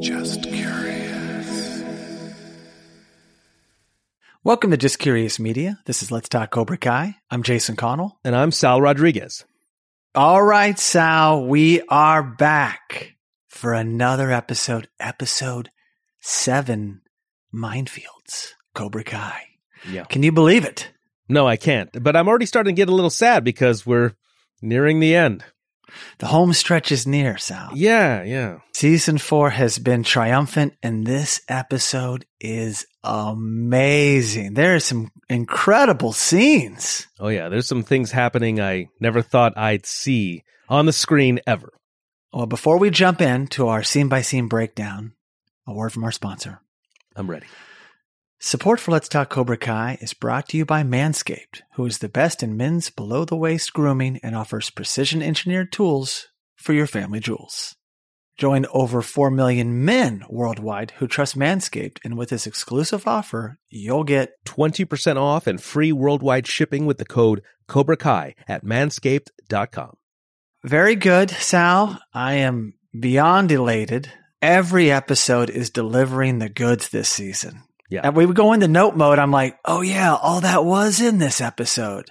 Just curious. Welcome to Just Curious Media. This is Let's Talk Cobra Kai. I'm Jason Connell. And I'm Sal Rodriguez. All right, Sal, we are back for another episode, episode seven Minefields, Cobra Kai. Yeah. Can you believe it? No, I can't. But I'm already starting to get a little sad because we're nearing the end. The home stretch is near, Sal. Yeah, yeah. Season four has been triumphant, and this episode is amazing. There are some incredible scenes. Oh, yeah. There's some things happening I never thought I'd see on the screen ever. Well, before we jump into our scene by scene breakdown, a word from our sponsor. I'm ready. Support for Let's Talk Cobra Kai is brought to you by Manscaped, who is the best in men's below the waist grooming and offers precision engineered tools for your family jewels. Join over 4 million men worldwide who trust Manscaped, and with this exclusive offer, you'll get 20% off and free worldwide shipping with the code Cobra Kai at manscaped.com. very good, Sal. I am beyond elated. Every episode is delivering the goods this season. Yeah. And we would go into note mode. I'm like, oh yeah, all that was in this episode.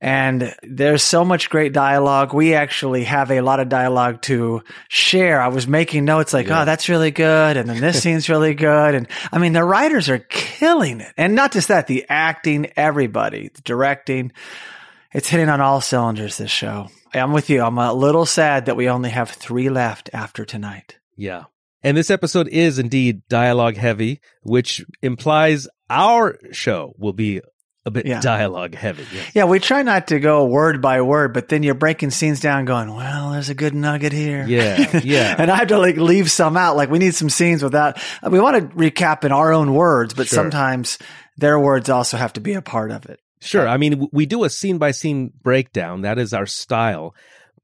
And there's so much great dialogue. We actually have a lot of dialogue to share. I was making notes like, oh, Yeah. oh, that's really good. And then this scene's really good. And I mean, the writers are killing it. And not just that, the acting, everybody, the directing. It's hitting on all cylinders, this show. I'm with you. I'm a little sad that we only have three left after tonight. Yeah. And this episode is indeed dialogue heavy, which implies our show will be a bit Yeah. dialogue heavy. Yeah. Yeah, we try not to go word by word, but then you're breaking scenes down going, well, there's a good nugget here. Yeah, yeah. and I have to like leave some out. Like we need some scenes without, we want to recap in our own words, but Sure. sometimes their words also have to be a part of it. Sure. I mean, we do a scene by scene breakdown. That is our style.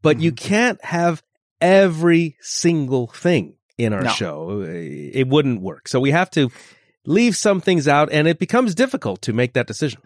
But you Mm-hmm. can't have every single thing in our No. show. It wouldn't work. So we have to leave some things out and it becomes difficult to make that decision.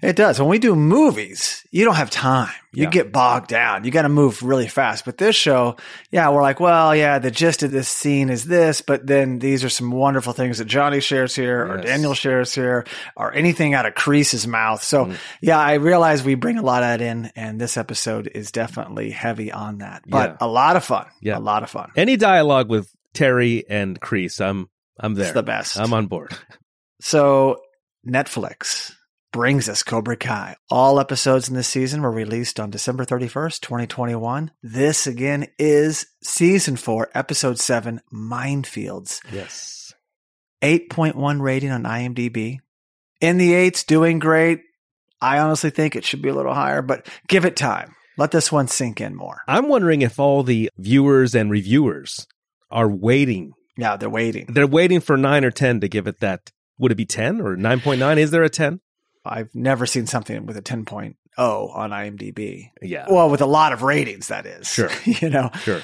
It does. When we do movies, you don't have time. You Yeah. get bogged down. You got to move really fast. But this show, yeah, we're like, well, yeah, the gist of this scene is this, but then these are some wonderful things that Johnny shares here or Daniel shares here or anything out of Kreese's mouth. So Mm. yeah, I realize we bring a lot of that in and this episode is definitely heavy on that, but Yeah. a lot of fun. Yeah. A lot of fun. Any dialogue with Terry and Kreese, I'm I'm there. It's the best. I'm on board. So Netflix brings us Cobra Kai. All episodes in this season were released on December 31st, 2021. This again is season four, episode seven, Minefields. Yes. 8.1 rating on IMDb. In the eights, doing great. I honestly think it should be a little higher, but give it time. Let this one sink in more. I'm wondering if all the viewers and reviewers are waiting. Yeah, they're waiting. They're waiting for 9 or 10 to give it that would it be 10 or 9.9? Is there a 10? I've never seen something with a 10.0 on IMDb. Yeah. Well, with a lot of ratings, that is. Sure. you know, Sure.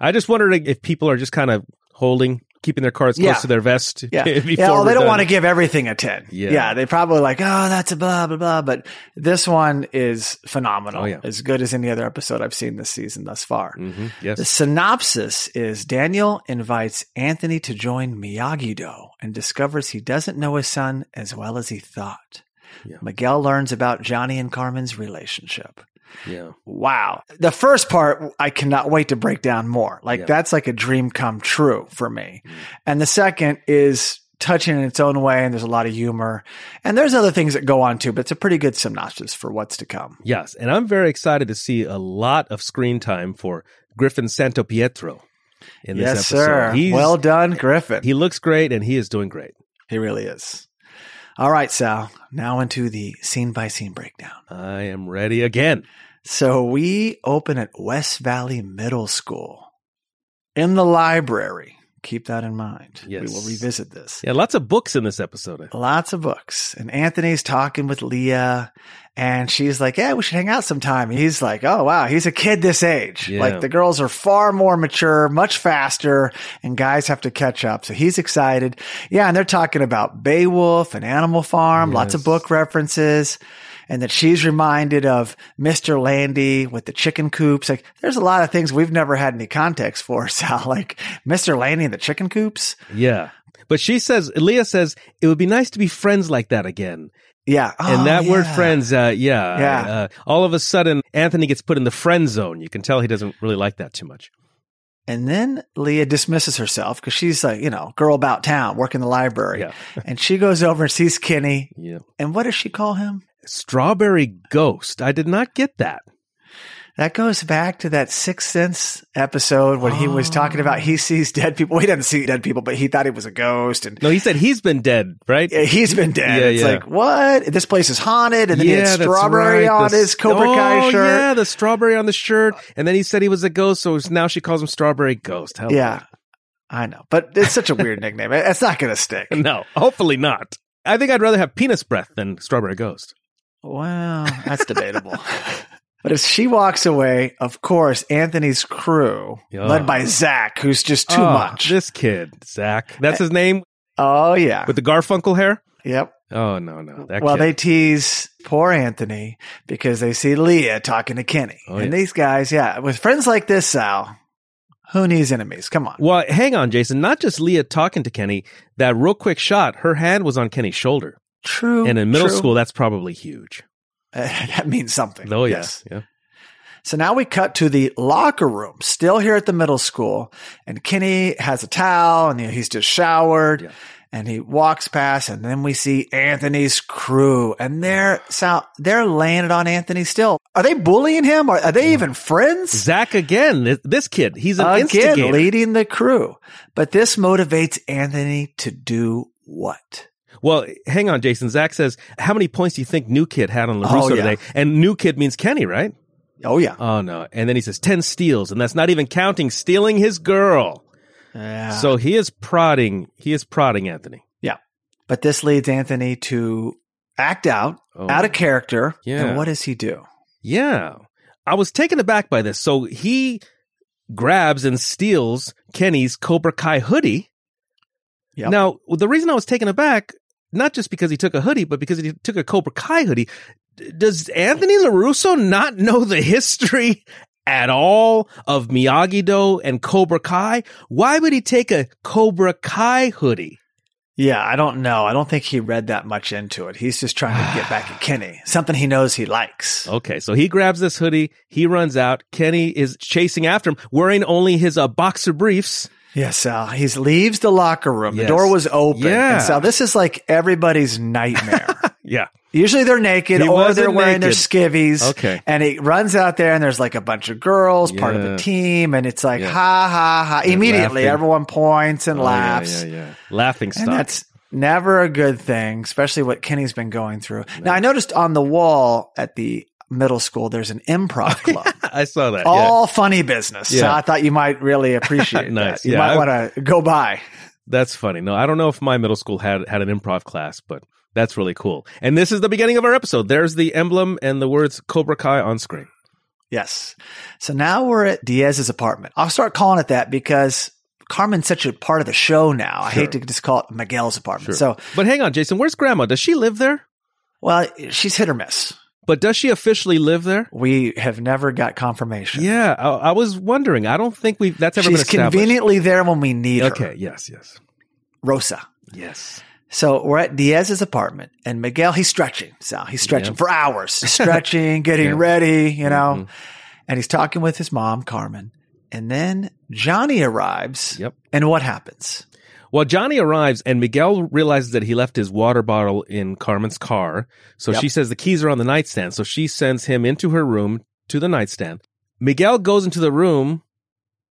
I just wondered if people are just kind of holding, keeping their cards close Yeah. to their vest. Yeah. before yeah well, they don't done. want to give everything a 10. Yeah. Yeah. They probably like, oh, that's a blah, blah, blah. But this one is phenomenal. Oh, yeah. As good as any other episode I've seen this season thus far. Mhm. Yes. The synopsis is Daniel invites Anthony to join Miyagi Do and discovers he doesn't know his son as well as he thought. Yeah. Miguel learns about Johnny and Carmen's relationship. Yeah. Wow. The first part, I cannot wait to break down more. Like Yeah. that's like a dream come true for me. Mm. And the second is touching in its own way. And there's a lot of humor and there's other things that go on too, but it's a pretty good synopsis for what's to come. Yes. And I'm very excited to see a lot of screen time for Griffin Santopietro in this episode. yes, episode. sir. He's- well done, Griffin. He looks great and he is doing great. He really is. All right, Sal. Now into the scene by scene breakdown. I am ready again. So we open at West Valley Middle School in the library. Keep that in mind. Yes. We will revisit this. Yeah, lots of books in this episode. Lots of books. And Anthony's talking with Leah and she's like, Yeah, we should hang out sometime. And he's like, Oh wow, he's a kid this age. Yeah. Like the girls are far more mature, much faster, and guys have to catch up. So he's excited. Yeah, and they're talking about Beowulf and Animal Farm, lots of book references. And that she's reminded of Mr. Landy with the chicken coops. Like, there's a lot of things we've never had any context for, Sal. Like Mr. Landy and the chicken coops. Yeah. But she says, Leah says, it would be nice to be friends like that again. Yeah. and Oh, that word friends, uh, yeah. Yeah. Uh, all of a sudden, Anthony gets put in the friend zone. You can tell he doesn't really like that too much. And then Leah dismisses herself because she's like, you know, girl about town, working the library. Yeah. and she goes over and sees Kenny. Yeah. And what does she call him? Strawberry Ghost. I did not get that. That goes back to that Sixth Sense episode when he was talking about he sees dead people. Well, he doesn't see dead people, but he thought he was a ghost. And No, he said he's been dead, right? Yeah, he's been dead. Yeah, it's yeah. like, what? This place is haunted. And then he had strawberry right. on The his Cobra Kai oh, shirt. Yeah, the strawberry on the shirt. And then he said he was a ghost, so now she calls him Strawberry Ghost. Hell Yeah, I know. But it's such a weird nickname. It's not going to stick. No, hopefully not. I think I'd rather have penis breath than Strawberry Ghost. Well, that's debatable. but if she walks away, of course, Anthony's crew, led by Zach, who's just too Oh, much. This kid, Zach. That's his name oh, yeah. with the Garfunkel hair? Yep. Oh, no, no. That well, kid. they tease poor Anthony because they see Leah talking to Kenny. Oh, and yeah. these guys, yeah, with friends like this, Sal, who needs enemies? Come on. Well, hang on, Jason. Not just Leah talking to Kenny. That real quick shot, her hand was on Kenny's shoulder. True. And in middle true. school, that's probably huge. Uh, that means something. Oh, yes. Yeah. So now we cut to the locker room, still here at the middle school, and Kenny has a towel and he's just showered. Yeah. And he walks past, and then we see Anthony's crew, and they're Sal, they're laying it on Anthony still. Are they bullying him? Are, are they even friends? Zach again. This, this kid, he's an Again, instigator. leading the crew. But this motivates Anthony to do what? Well, hang on, Jason. Zach says, "How many points do you think New Kid had on Oh, Larusso yeah. today?" And New Kid means Kenny, right? Oh yeah, Oh no! And then he says ten steals, and that's not even counting stealing his girl. yeah. So he is prodding. He is prodding Anthony. Yeah. But this leads Anthony to act out, Oh. out of character. Yeah. And what does he do? Yeah, I was taken aback by this. So he grabs and steals Kenny's Cobra Kai hoodie. Yep. Now, the reason I was taken aback, not just because he took a hoodie, but because he took a Cobra Kai hoodie. Does Anthony LaRusso not know the history at all of Miyagi Do and Cobra Kai? Why would he take a Cobra Kai hoodie? Yeah, I don't know. I don't think he read that much into it. He's just trying to get back at Kenny, something he knows he likes. Okay, so he grabs this hoodie, he runs out. Kenny is chasing after him, wearing only his uh, boxer briefs. Yes, Sal. He leaves the locker room. The door was open. Yeah. And Sal, this is like everybody's nightmare. Yeah. Usually they're naked He or they're wearing their skivvies. Okay. And he runs out there and there's like a bunch of girls, part of the team. And it's like, Yeah. ha, ha, ha. Yeah, Immediately, laughing. everyone points and Oh, laughs. yeah, yeah. Laughing stock. And that's never a good thing, especially what Kenny's been going through. Now, I noticed on the wall at the middle school, there's an improv club. I saw that. yeah. All funny business. So Yeah. I thought you might really appreciate Nice. that. You Yeah, might want to go by. That's funny. No, I don't know if my middle school had had an improv class, but that's really cool. And this is the beginning of our episode. There's the emblem and the words Cobra Kai on screen. Yes. So now we're at Diaz's apartment. I'll start calling it that because Carmen's such a part of the show now. I Sure. hate to just call it Miguel's apartment. Sure. So, But hang on, Jason, where's grandma? Does she live there? well, she's hit or miss. But does she officially live there? We have never got confirmation. Yeah, I, I was wondering. I don't think we that's ever She's been established. conveniently there when we need her. Okay, yes, yes. Rosa. Yes. So we're at Diaz's apartment and Miguel, he's stretching. So he's stretching Yep. for hours, stretching, getting Yeah. ready, you know, Mhm. and he's talking with his mom, Carmen. And then Johnny arrives. Yep. And what happens? Well, Johnny arrives and Miguel realizes that he left his water bottle in Carmen's car. So Yep. she says the keys are on the nightstand. So she sends him into her room to the nightstand. Miguel goes into the room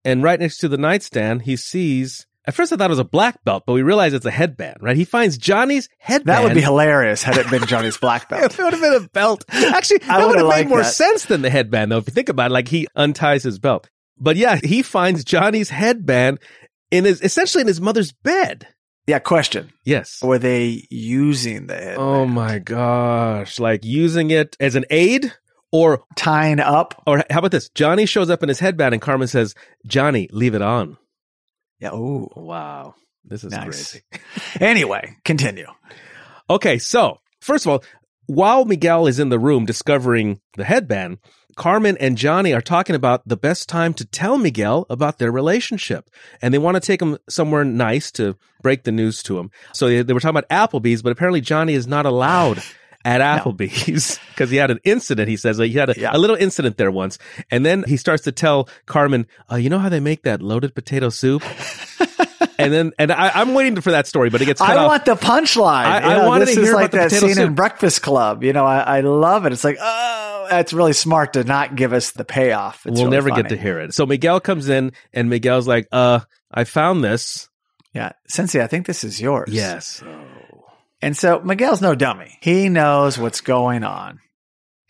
and right next to the nightstand, he sees, at first I thought it was a black belt, but we realize it's a headband, right? He finds Johnny's headband. That would be hilarious had it been Johnny's black belt. It would have been a belt. Actually, that would would've made more that. sense than the headband, though. If you think about it, like he unties his belt. But yeah, he finds Johnny's headband in his, essentially in his mother's bed. Yeah, question. Yes. Were they using the headband? Oh my gosh. Like using it as an aid or, Tying up? or how about this? Johnny shows up in his headband and Carmen says, Johnny, leave it on. Yeah. Ooh. Wow. This is Nice. crazy. Anyway, continue. Okay. So first of all, while Miguel is in the room discovering the headband, Carmen and Johnny are talking about the best time to tell Miguel about their relationship. And they want to take him somewhere nice to break the news to him. So they, they were talking about Applebee's, but apparently Johnny is not allowed at Applebee's because he had an incident. He says like, he had a, Yeah. a little incident there once. And then he starts to tell Carmen, uh, you know how they make that loaded potato soup? and then, and I, I'm waiting for that story, but it gets cut I off. want the punchline. I- You I wanted this to hear like about the that scene in. Breakfast Club. You know, I, I love it. It's like, oh, that's really smart to not give us the payoff. It's we'll really never funny. get to hear it. So Miguel comes in and Miguel's like, uh, I found this. Yeah, Sensei, I think this is yours. Yes. And so Miguel's no dummy. He knows what's going on.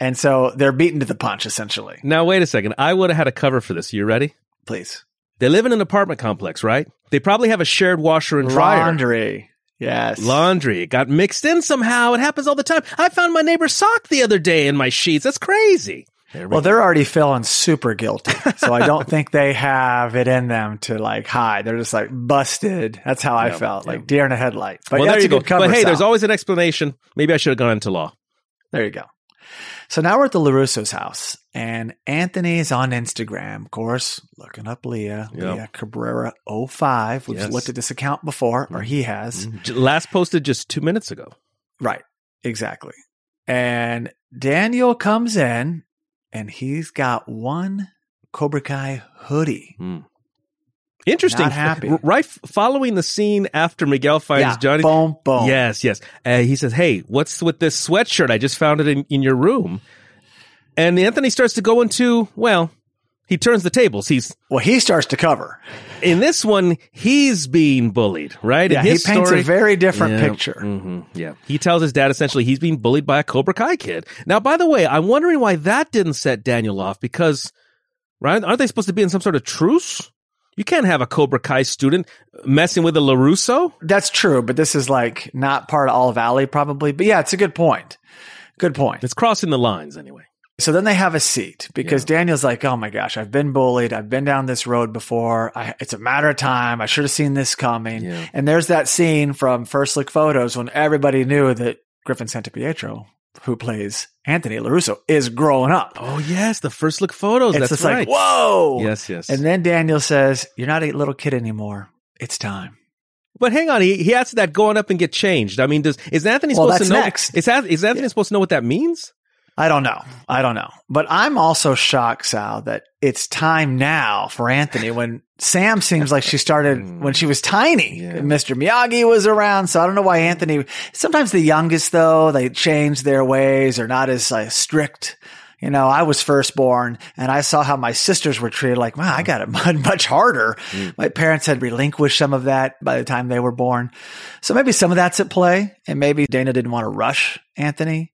And so they're beaten to the punch, essentially. Now, wait a second. I would have had a cover for this. You ready? Please. They live in an apartment complex, right? They probably have a shared washer and dryer. Laundry. Yes. Laundry. It got mixed in somehow. It happens all the time. I found my neighbor's sock the other day in my sheets. That's crazy. There we Well, go. they're already feeling super guilty. So I don't think they have it in them to like hide. They're just like busted. That's how I Yeah, felt, yeah. like deer in a headlight. But well, that's there you go. but hey, Sal. there's always an explanation. Maybe I should have gone into law. There you go. So now we're at the LaRusso's house, and Anthony's on Instagram, of course, looking up Leah, Yep. Leah Cabrera 05. We've Yes. looked at this account before, or he has. Last posted just two minutes ago. Right. Exactly. And Daniel comes in, and he's got one Cobra Kai hoodie. Interesting. Not happy. Right following the scene after Miguel finds yeah. Johnny. Boom, boom. Yes, yes. Uh, he says, "Hey, what's with this sweatshirt? I just found it in, in your room." And Anthony starts to go into well, he turns the tables. He's Well, he starts to cover. in this one, he's being bullied, right? Yeah, he paints story, a very different Yeah, picture. mhm, yeah, he tells his dad essentially he's being bullied by a Cobra Kai kid. Now, by the way, I'm wondering why that didn't set Daniel off because, right? Aren't they supposed to be in some sort of truce? You can't have a Cobra Kai student messing with a Larusso. That's true, but this is like not part of All Valley, probably. But yeah, it's a good point. Good point. It's crossing the lines anyway. So then they have a seat because Daniel's like, "Oh my gosh, I've been bullied. I've been down this road before. I, it's a matter of time. I should have seen this coming." Yeah. And there's that scene from First Look Photos when everybody knew that Griffin Santopietro, who plays Anthony Larusso, is growing up. Oh yes, the first look photos. it's That's just right. like, whoa. Yes, yes. And then Daniel says, "You're not a little kid anymore. It's time." but hang on, he he has that going up and get changed. I mean, does is Anthony Well, supposed that's to know? next. Is, is Anthony supposed to know what that means? I don't know. I don't know. But I'm also shocked, Sal, that it's time now for Anthony when Sam seems like she started when she was tiny. Yeah. Mr. Miyagi was around. So I don't know why Anthony, sometimes the youngest though, they change their ways. They're not as like, strict. You know, I was firstborn and I saw how my sisters were treated like, wow, I got it much, much harder. Mm. My parents had relinquished some of that by the time they were born. So maybe some of that's at play and maybe Dana didn't want to rush Anthony.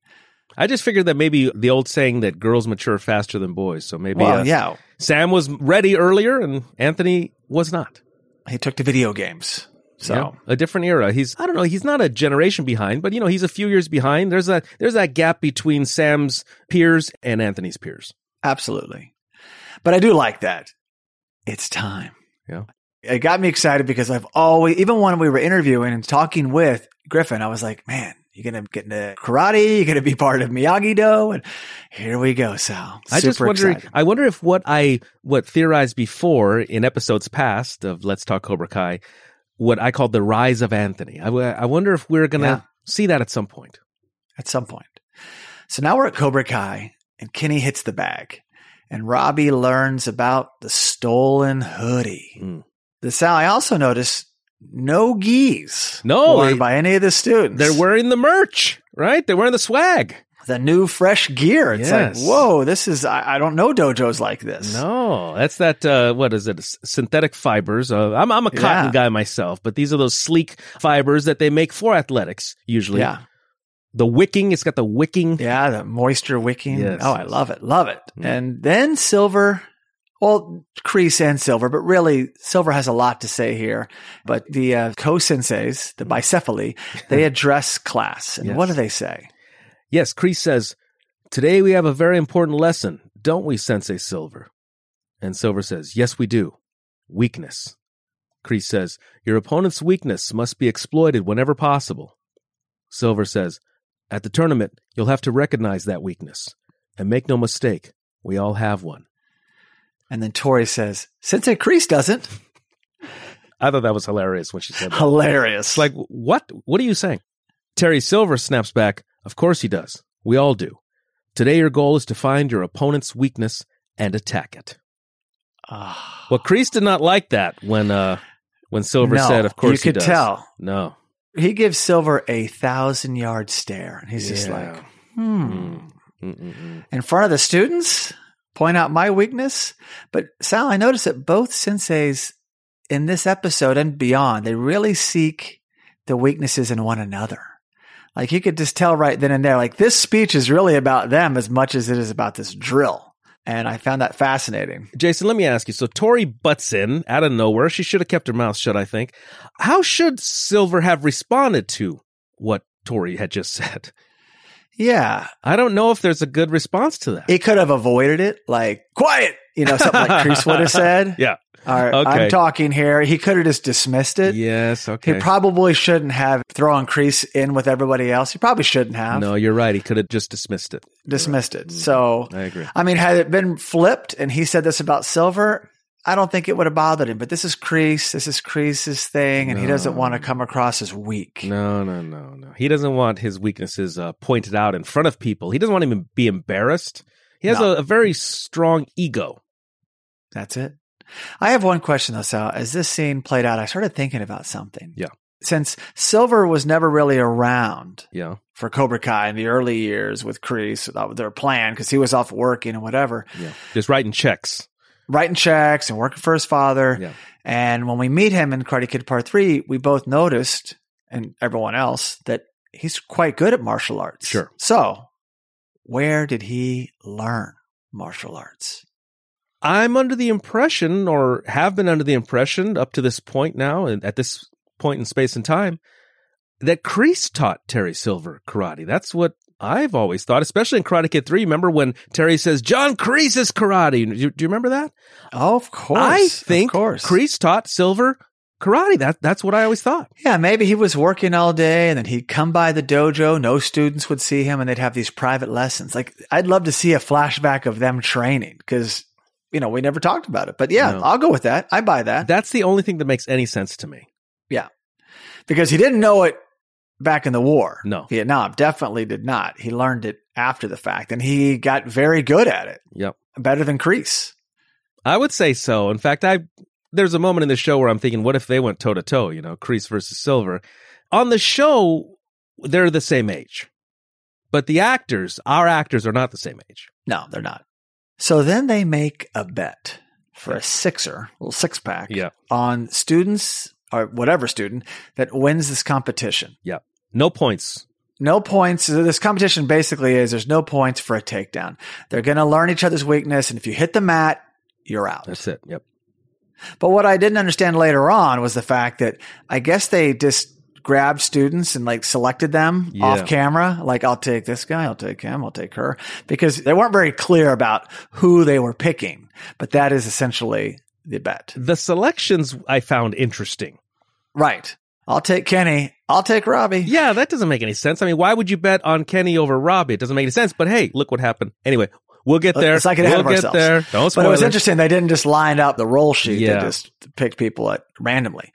I just figured that maybe the old saying that girls mature faster than boys. So maybe Well, uh, yeah. Sam was ready earlier and Anthony was not. he took to video games. So Yeah, a different era. He's I don't know. He's not a generation behind, but you know he's a few years behind. There's a there's that gap between Sam's peers and Anthony's peers. absolutely. But I do like that. It's time. Yeah. It got me excited because I've always, even when we were interviewing and talking with Griffin, I was like, man, you're going to get into karate. You're going to be part of Miyagi Do. And here we go, Sal. I just Super wonder. excited. I wonder if what I what theorized before in episodes past of Let's Talk Cobra Kai, what I called the rise of Anthony. I wonder if we're gonna Yeah. see that at some point. at some point. So now we're at Cobra Kai and Kenny hits the bag and Robbie learns about the stolen hoodie. Mm. The Sal, I also noticed no gis No, worn by any of the students. They're wearing the merch, right? They're wearing the swag. the new fresh gear. It's Yes. like, whoa, this is, I, I don't know dojos like this. No, that's that. Uh, what is it? Synthetic fibers. Uh, I'm I'm a cotton Yeah. guy myself, but these are those sleek fibers that they make for athletics. Usually, Yeah. The wicking. It's got the wicking. Yeah. The moisture wicking. Yes, oh, I love it. Love it. Mm. And then silver. Well, Kreese and silver, but really silver has a lot to say here. But the uh, co-senseis, the bicephaly, they address class. And Yes. what do they say? Yes, Kreese says, Today we have a very important lesson, don't we, Sensei Silver? And Silver says, Yes, we do. Weakness. Kreese says, Your opponent's weakness must be exploited whenever possible. Silver says, At the tournament, you'll have to recognize that weakness. And make no mistake, we all have one. And then Tori says, Sensei Kreese doesn't. I thought that was hilarious when she said that. Hilarious. Like, what? What are you saying? Terry Silver snaps back, Of course he does. We all do. Today, your goal is to find your opponent's weakness and attack it. Ah. Well, Kreese did not like that when uh when Silver No, said, "Of course you he could does." tell. No, he gives Silver a thousand yard stare. And he's just like, hmm. Mm. Mm-mm-mm. In front of the students, point out my weakness. But Sal, I noticed that both senseis in this episode and beyond, they really seek the weaknesses in one another. Like you could just tell right then and there, like this speech is really about them as much as it is about this drill. And I found that fascinating. Jason, let me ask you. So Tori butts in out of nowhere. She should have kept her mouth shut. I think. How should Silver have responded to what Tori had just said? Yeah. I don't know if there's a good response to that. It could have avoided it, like, quiet, you know, something like Kreese would have said. yeah. Or, Okay. I'm talking here. He could have just dismissed it. Yes. Okay. He probably shouldn't have thrown Kreese in with everybody else. He probably shouldn't have no, you're right. He could have just dismissed it. dismissed it. So, I agree. I mean, had it been flipped and he said this about Silver, I don't think it would have bothered him. But this is Kreese. This is Kreese's thing, and he doesn't want to come across as weak. No, no, no, no. He doesn't want his weaknesses uh, pointed out in front of people. He doesn't want to be embarrassed. He has No. a, a very strong ego. That's it. I have one question though, Sal. As this scene played out, I started thinking about something. Yeah. Since Silver was never really around Yeah. for Cobra Kai in the early years with Kreese, their plan because he was off working and whatever. Yeah. Just writing checks. Writing checks and working for his father. Yeah. And when we meet him in Karate Kid Part 3, we both noticed, and everyone else, that he's quite good at martial arts. Sure. So, where did he learn martial arts? I'm under the impression, or have been under the impression up to this point now, and at this point in space and time, that Kreese taught Terry Silver karate. That's what I've always thought, especially in Karate Kid 3. Remember when Terry says, John Kreese is karate? Do you, do you remember that? Oh, of course. I think of course. Kreese taught Silver karate. That, that's what I always thought. Yeah, maybe he was working all day and then he'd come by the dojo. No students would see him and they'd have these private lessons. Like, I'd love to see a flashback of them training because, you know, we never talked about it. But yeah, No. I'll go with that. I buy that. That's the only thing that makes any sense to me. Yeah. Because he didn't know it back in the war. No. Vietnam definitely did not. He learned it after the fact and he got very good at it. Yep. Better than Kreese. I would say so. In fact, I there's a moment in the show where I'm thinking, what if they went toe to toe? You know, Kreese versus Silver. On the show, they're the same age, but the actors, our actors, are not the same age. No, they're not. So then they make a bet for a sixer, a little six pack Yeah. on students or whatever student that wins this competition. No points. No points. This competition basically is there's no points for a takedown. They're going to learn each other's weakness. And if you hit the mat, you're out. That's it. Yep. But what I didn't understand later on was the fact that I guess they just grabbed students and like selected them Yeah. off camera. Like, I'll take this guy, I'll take him, I'll take her because they weren't very clear about who they were picking. But that is essentially the bet. The selections I found interesting. Right. I'll take Kenny. I'll take Robbie. Yeah, that doesn't make any sense. I mean, why would you bet on Kenny over Robbie? It doesn't make any sense. But hey, look what happened. Anyway, we'll get there. Let's not we'll get ourselves. there. Don't But spoil it was it. interesting. They didn't just line up the roll sheet. Yeah. They just picked people at randomly.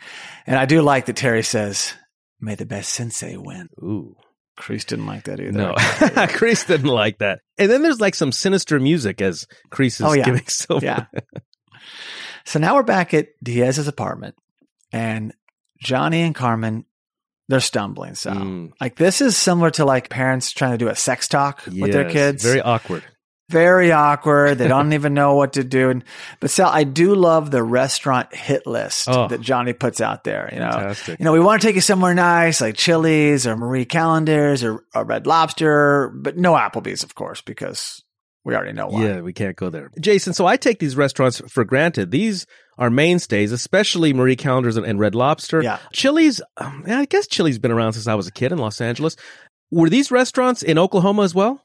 And I do like that Terry says, may the best sensei win. Ooh. Kreese didn't like that either. No, Kreese didn't like that. And then there's like some sinister music as Kreese is Oh, yeah. giving Silver. Yeah. so now we're back at Diaz's apartment, and Johnny and Carmen, they're stumbling. So, Mm. like, this is similar to like parents trying to do a sex talk with their kids. Very awkward. Very awkward. They don't even know what to do. And but Sal, I do love the restaurant hit list Oh. that Johnny puts out there. You know, Fantastic. you know, we want to take you somewhere nice like Chili's or Marie Callender's or, or Red Lobster, but no Applebee's, of course, because we already know why. Yeah, we can't go there. Jason, so I take these restaurants for granted. These are mainstays, especially Marie Callender's and, and Red Lobster. Yeah. Chili's, um, I guess Chili's been around since I was a kid in Los Angeles. Were these restaurants in Oklahoma as well?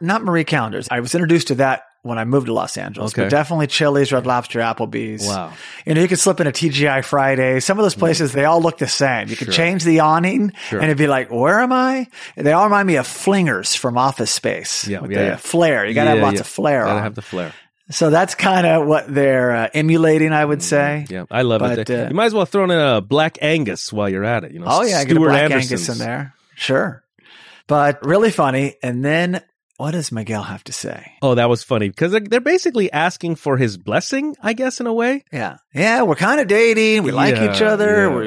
Not Marie Callender's. I was introduced to that when I moved to Los Angeles, Okay. but definitely Chili's, Red Lobster, Applebee's. Wow. You know, you could slip in a TGI Friday. Some of those places, they all look the same. You could Sure. change the awning Sure. and it'd be like, where am I? They all remind me of flingers from Office Space. Yeah, with yeah, the yeah. Flair. You gotta have lots yeah. of flair Gotta on. have the flair. So that's kind of what they're uh, emulating, I would say. Yeah, I love But, it. uh, you might as well throw in a Black Angus while you're at it. You know, Oh yeah, get a Black Anderson's. Angus in there. Sure. But really funny. And then what does Miguel have to say? Oh, that was funny because they're, they're basically asking for his blessing, I guess, in a way. Yeah. Yeah, we're kind of dating. We like Yeah, each other. yeah. We're,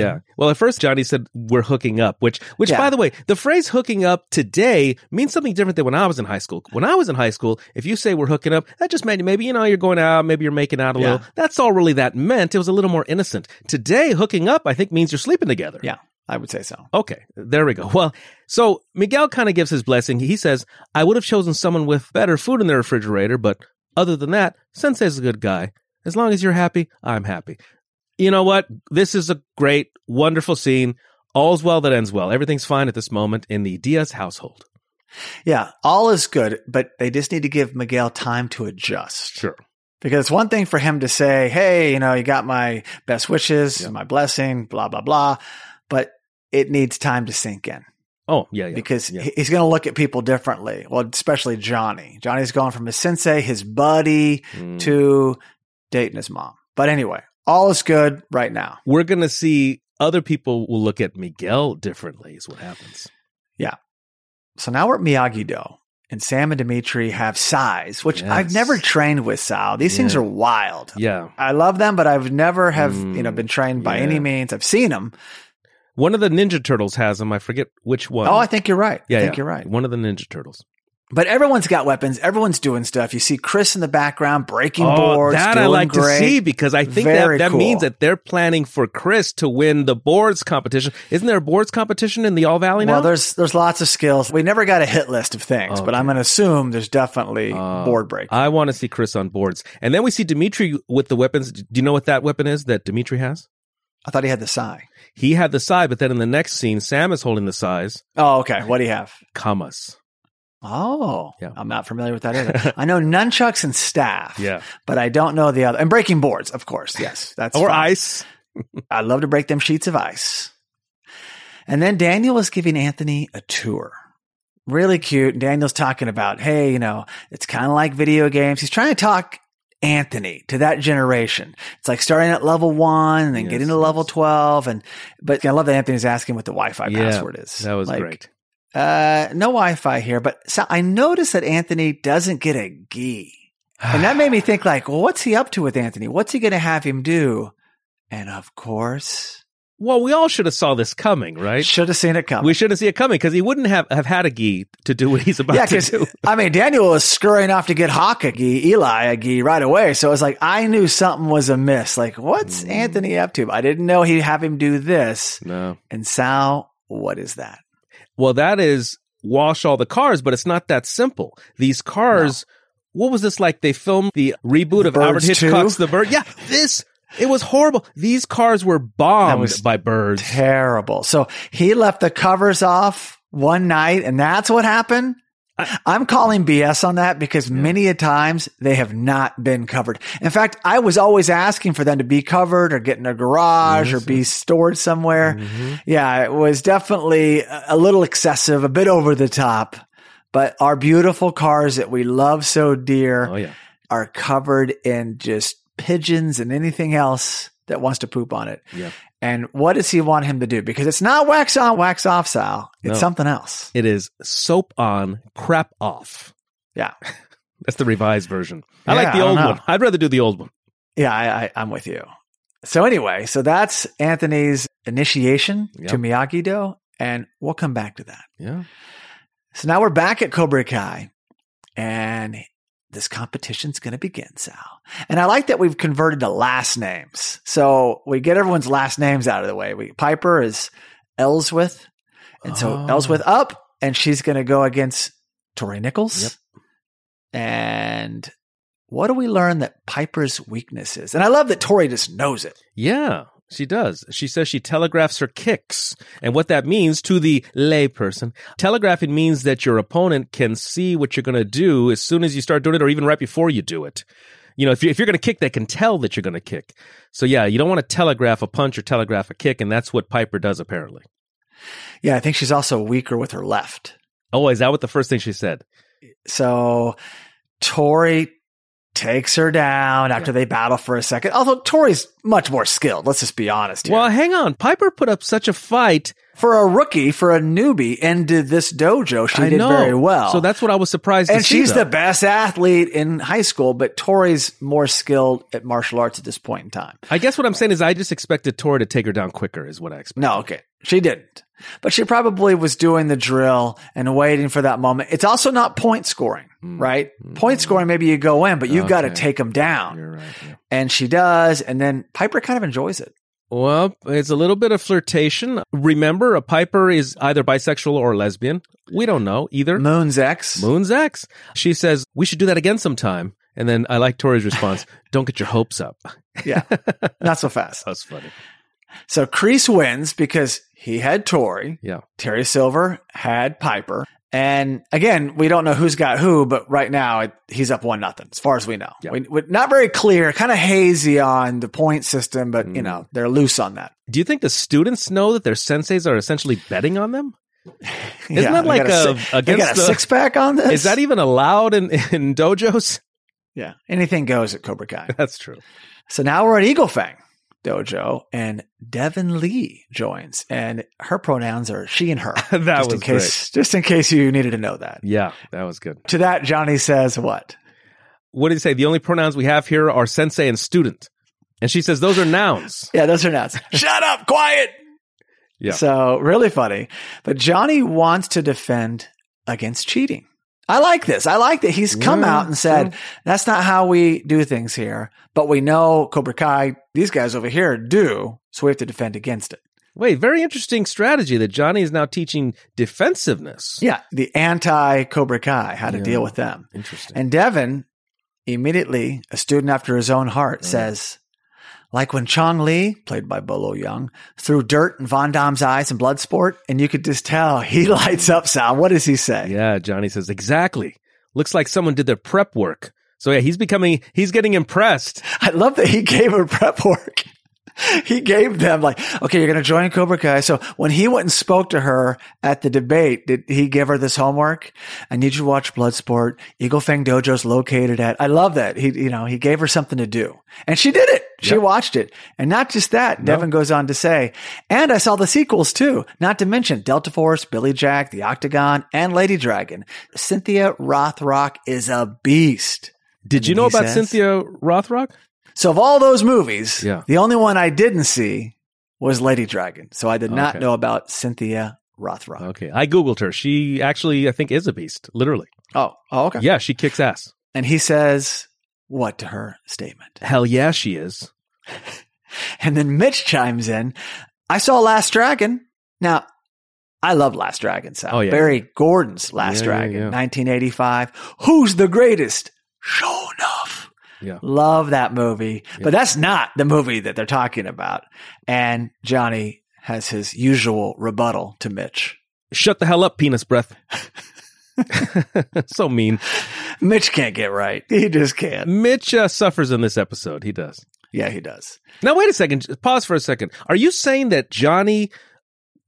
Yeah. Well, at first Johnny said we're hooking up, which, which Yeah. by the way, the phrase hooking up today means something different than when I was in high school. When I was in high school, if you say we're hooking up, that just meant maybe, you know, you're going out, maybe you're making out a Yeah. little. That's all really that meant. It was a little more innocent. Today, hooking up, I think means you're sleeping together. Yeah, I would say so. Okay, there we go. Well, so Miguel kind of gives his blessing. He says, I would have chosen someone with better food in their refrigerator, but other than that, Sensei's a good guy. As long as you're happy, I'm happy. You know what? This is a great, wonderful scene. All's well that ends well. Everything's fine at this moment in the Diaz household. Yeah, all is good, but they just need to give Miguel time to adjust. Sure. Because it's one thing for him to say, hey, you know, you got my best wishes, Yeah. my blessing, blah, blah, blah. But it needs time to sink in Oh, yeah, yeah. because yeah. he's going to look at people differently. Well, especially Johnny. Johnny's going from his sensei, his buddy, Mm. to dating his mom. But anyway, all is good right now. We're going to see other people will look at Miguel differently, is what happens. Yeah. So now we're at Miyagi Do. And Sam and Dimitri have sais, which I've never trained with Sal. These things are wild. Yeah. I love them, but I've never have, you know, Mm, been trained by yeah. any means. I've seen them. One of the Ninja Turtles has them. I forget which one. Oh, I think you're right. yeah, I think yeah. you're right. One of the Ninja Turtles. But everyone's got weapons. Everyone's doing stuff. You see Chris in the background breaking Oh, boards. that I like great. to see because I think Very that, that cool. means that they're planning for Chris to win the boards competition. Isn't there a boards competition in the All Valley now? Well, there's there's lots of skills. We never got a hit list of things, but. I'm going to assume there's definitely Oh. board break. I want to see Chris on boards. And then we see Dimitri with the weapons. Do you know what that weapon is that Dimitri has? I thought he had the sai. He had the sai, but then in the next scene, Sam is holding the sais. Oh, okay. What do you have? Kamas. Oh, Yeah. I'm not familiar with that either. I know nunchucks and staff. Yeah. but I don't know the other. And breaking boards, of course. Yes, that's Or ice. I love to break them sheets of ice. And then Daniel is giving Anthony a tour. Really cute. Daniel's talking about, hey, you know, it's kind of like video games. He's trying to talk Anthony to that generation. It's like starting at level one and then Yes, getting to level 12. And, but I love that Anthony's asking what the Wi-Fi Yeah, password is. That was Like, great. Uh, no Wi-Fi here, but so I noticed that Anthony doesn't get a gi. And that made me think like, well, what's he up to with Anthony? What's he going to have him do? And of course, Well, we all should have saw this coming, right? should have seen it coming. We should have seen it coming because he wouldn't have, have had a gi to do what he's about yeah, to do. I mean, Daniel was scurrying off to get Hawk a gi, Eli a gi right away. So it was like I knew something was amiss. Like, what's Mm. Anthony up to? I didn't know he'd have him do this. No. And Sal, what is that? Well, that is wash all the cars, but it's not that simple. These cars, what was this like? They filmed the reboot of Albert Birds too? Hitchcock's The Bird. Yeah, this, it was horrible. These cars were bombed by birds. Terrible. So he left the covers off one night, and that's what happened. I'm calling BS on that because many a times they have not been covered. In fact, I was always asking for them to be covered or get in a garage or be stored somewhere. Mm-hmm. Yeah, it was definitely a a little excessive, a bit over the top. But our beautiful cars that we love so dear Oh, yeah. are covered in just pigeons and anything else that wants to poop on it. Yeah. And what does he want him to do? Because it's not wax on, wax off, Sal. It's No. something else. It is soap on, crap off. Yeah. That's the revised version. I Yeah, like the I old one. I'd rather do the old one. Yeah, I, I, I'm with you. So anyway, so that's Anthony's initiation Yep. to Miyagi Do, and we'll come back to that. Yeah. So now we're back at Cobra Kai, and this competition's going to begin, Sal. And I like that we've converted to last names. So we get everyone's last names out of the way. We Piper is Ellsworth, and so Oh. Ellsworth up, and she's going to go against Tori Nichols. Yep. And what do we learn that Piper's weakness is? And I love that Tori just knows it. Yeah. She does. She says she telegraphs her kicks. And what that means to the lay person, telegraphing means that your opponent can see what you're going to do as soon as you start doing it or even right before you do it. You know, if, you're, if you're going to kick, they can tell that you're going to kick. So yeah, you don't want to telegraph a punch or telegraph a kick. And that's what Piper does apparently. Yeah, I think she's also weaker with her left. Oh, is that what the first thing she said? So Tori takes her down after they battle for a second. Although Tori's much more skilled. Let's just be honest here. Well, hang on. Piper put up such a fight. for a rookie, for a newbie into this dojo, she I did know. very well. So that's what I was surprised to and she's the best athlete in high school, but Tori's more skilled at martial arts at this point in time. I guess what I'm saying is I just expected Tori to take her down quicker is what I expected. No, okay. She didn't. But she probably was doing the drill and waiting for that moment. It's also not point scoring, hmm. right? Hmm. Point scoring, maybe you go in, but you've got to take them down. Right. yeah. And she does. And then Piper kind of enjoys it. Well, it's a little bit of flirtation. Remember, a Piper is either bisexual or lesbian. We don't know either. Moon's ex. Moon's ex. She says, we should do that again sometime. And then I like Tori's response, don't get your hopes up. Yeah. Not so fast. That's funny. So Kreese wins because he had Tori. Yeah. Terry Silver had Piper. And again, we don't know who's got who, but right now it, he's up one nothing as far as we know. Yeah. We, we- not very clear, kind of hazy on the point system, but you Mm. know they're loose on that. Do you think the students know that their senseis are essentially betting on them? Isn't Yeah, that like got a, against a the, six pack on this? Is that even allowed in, in dojos? yeah, anything goes at Cobra Kai. That's true. so now we're at Eagle Fang Dojo, and Devin Lee joins, and her pronouns are she and her. that just was in case, just in case you needed to know that. Yeah, that was good. To that, Johnny says what? What did he say? The only pronouns we have here are sensei and student. And she says those are nouns. Yeah, those are nouns. Shut up, quiet. Yeah. So really funny. But Johnny wants to defend against cheating. I like this. I like that he's come Yeah, out and said, that's not how we do things here. But we know Cobra Kai, these guys over here do. So we have to defend against it. Wait, very interesting strategy that Johnny is now teaching defensiveness. Yeah. The anti Cobra Kai, how to Yeah. deal with them. Interesting. And Devin, immediately a student after his own heart, says, like when Chong Li, played by Bolo Yeung, threw dirt in Van Damme's eyes in Bloodsport, and you could just tell he lights up, Sal. What does he say? yeah, Johnny says, exactly. Looks like someone did their prep work. So yeah, he's becoming, he's getting impressed. I love that he gave her prep work. he gave them like, okay, you're going to join Cobra Kai. So when he went and spoke to her at the debate, did he give her this homework? I need you to watch Bloodsport. Eagle Fang Dojo's located at. I love that. He, you know, he gave her something to do and she did it. She Yep. watched it. And not just that, Devin goes on to say, and I saw the sequels too, not to mention Delta Force, Billy Jack, The Octagon, and Lady Dragon. Cynthia Rothrock is a beast. Did you know about says- Cynthia Rothrock? So of all those movies, Yeah. the only one I didn't see was Lady Dragon. So I did not Okay. know about Cynthia Rothrock. Okay. I Googled her. She actually, I think, is a beast, literally. Oh, oh, okay. Yeah, she kicks ass. And he says what to her statement? Hell yeah, she is. And then Mitch chimes in. I saw Last Dragon. Now, I love Last Dragon. Sal. Oh, yeah. Berry Gordy's Last Yeah, Dragon, yeah. 1985. Who's the greatest? Show enough. Yeah. Love that movie. But that's not the movie that they're talking about. And Johnny has his usual rebuttal to Mitch. Shut the hell up, penis breath. so mean. Mitch can't get right. He just can't. Mitch uh, suffers in this episode. He does. Yeah, he does. Now, wait a second. Pause for a second. Are you saying that Johnny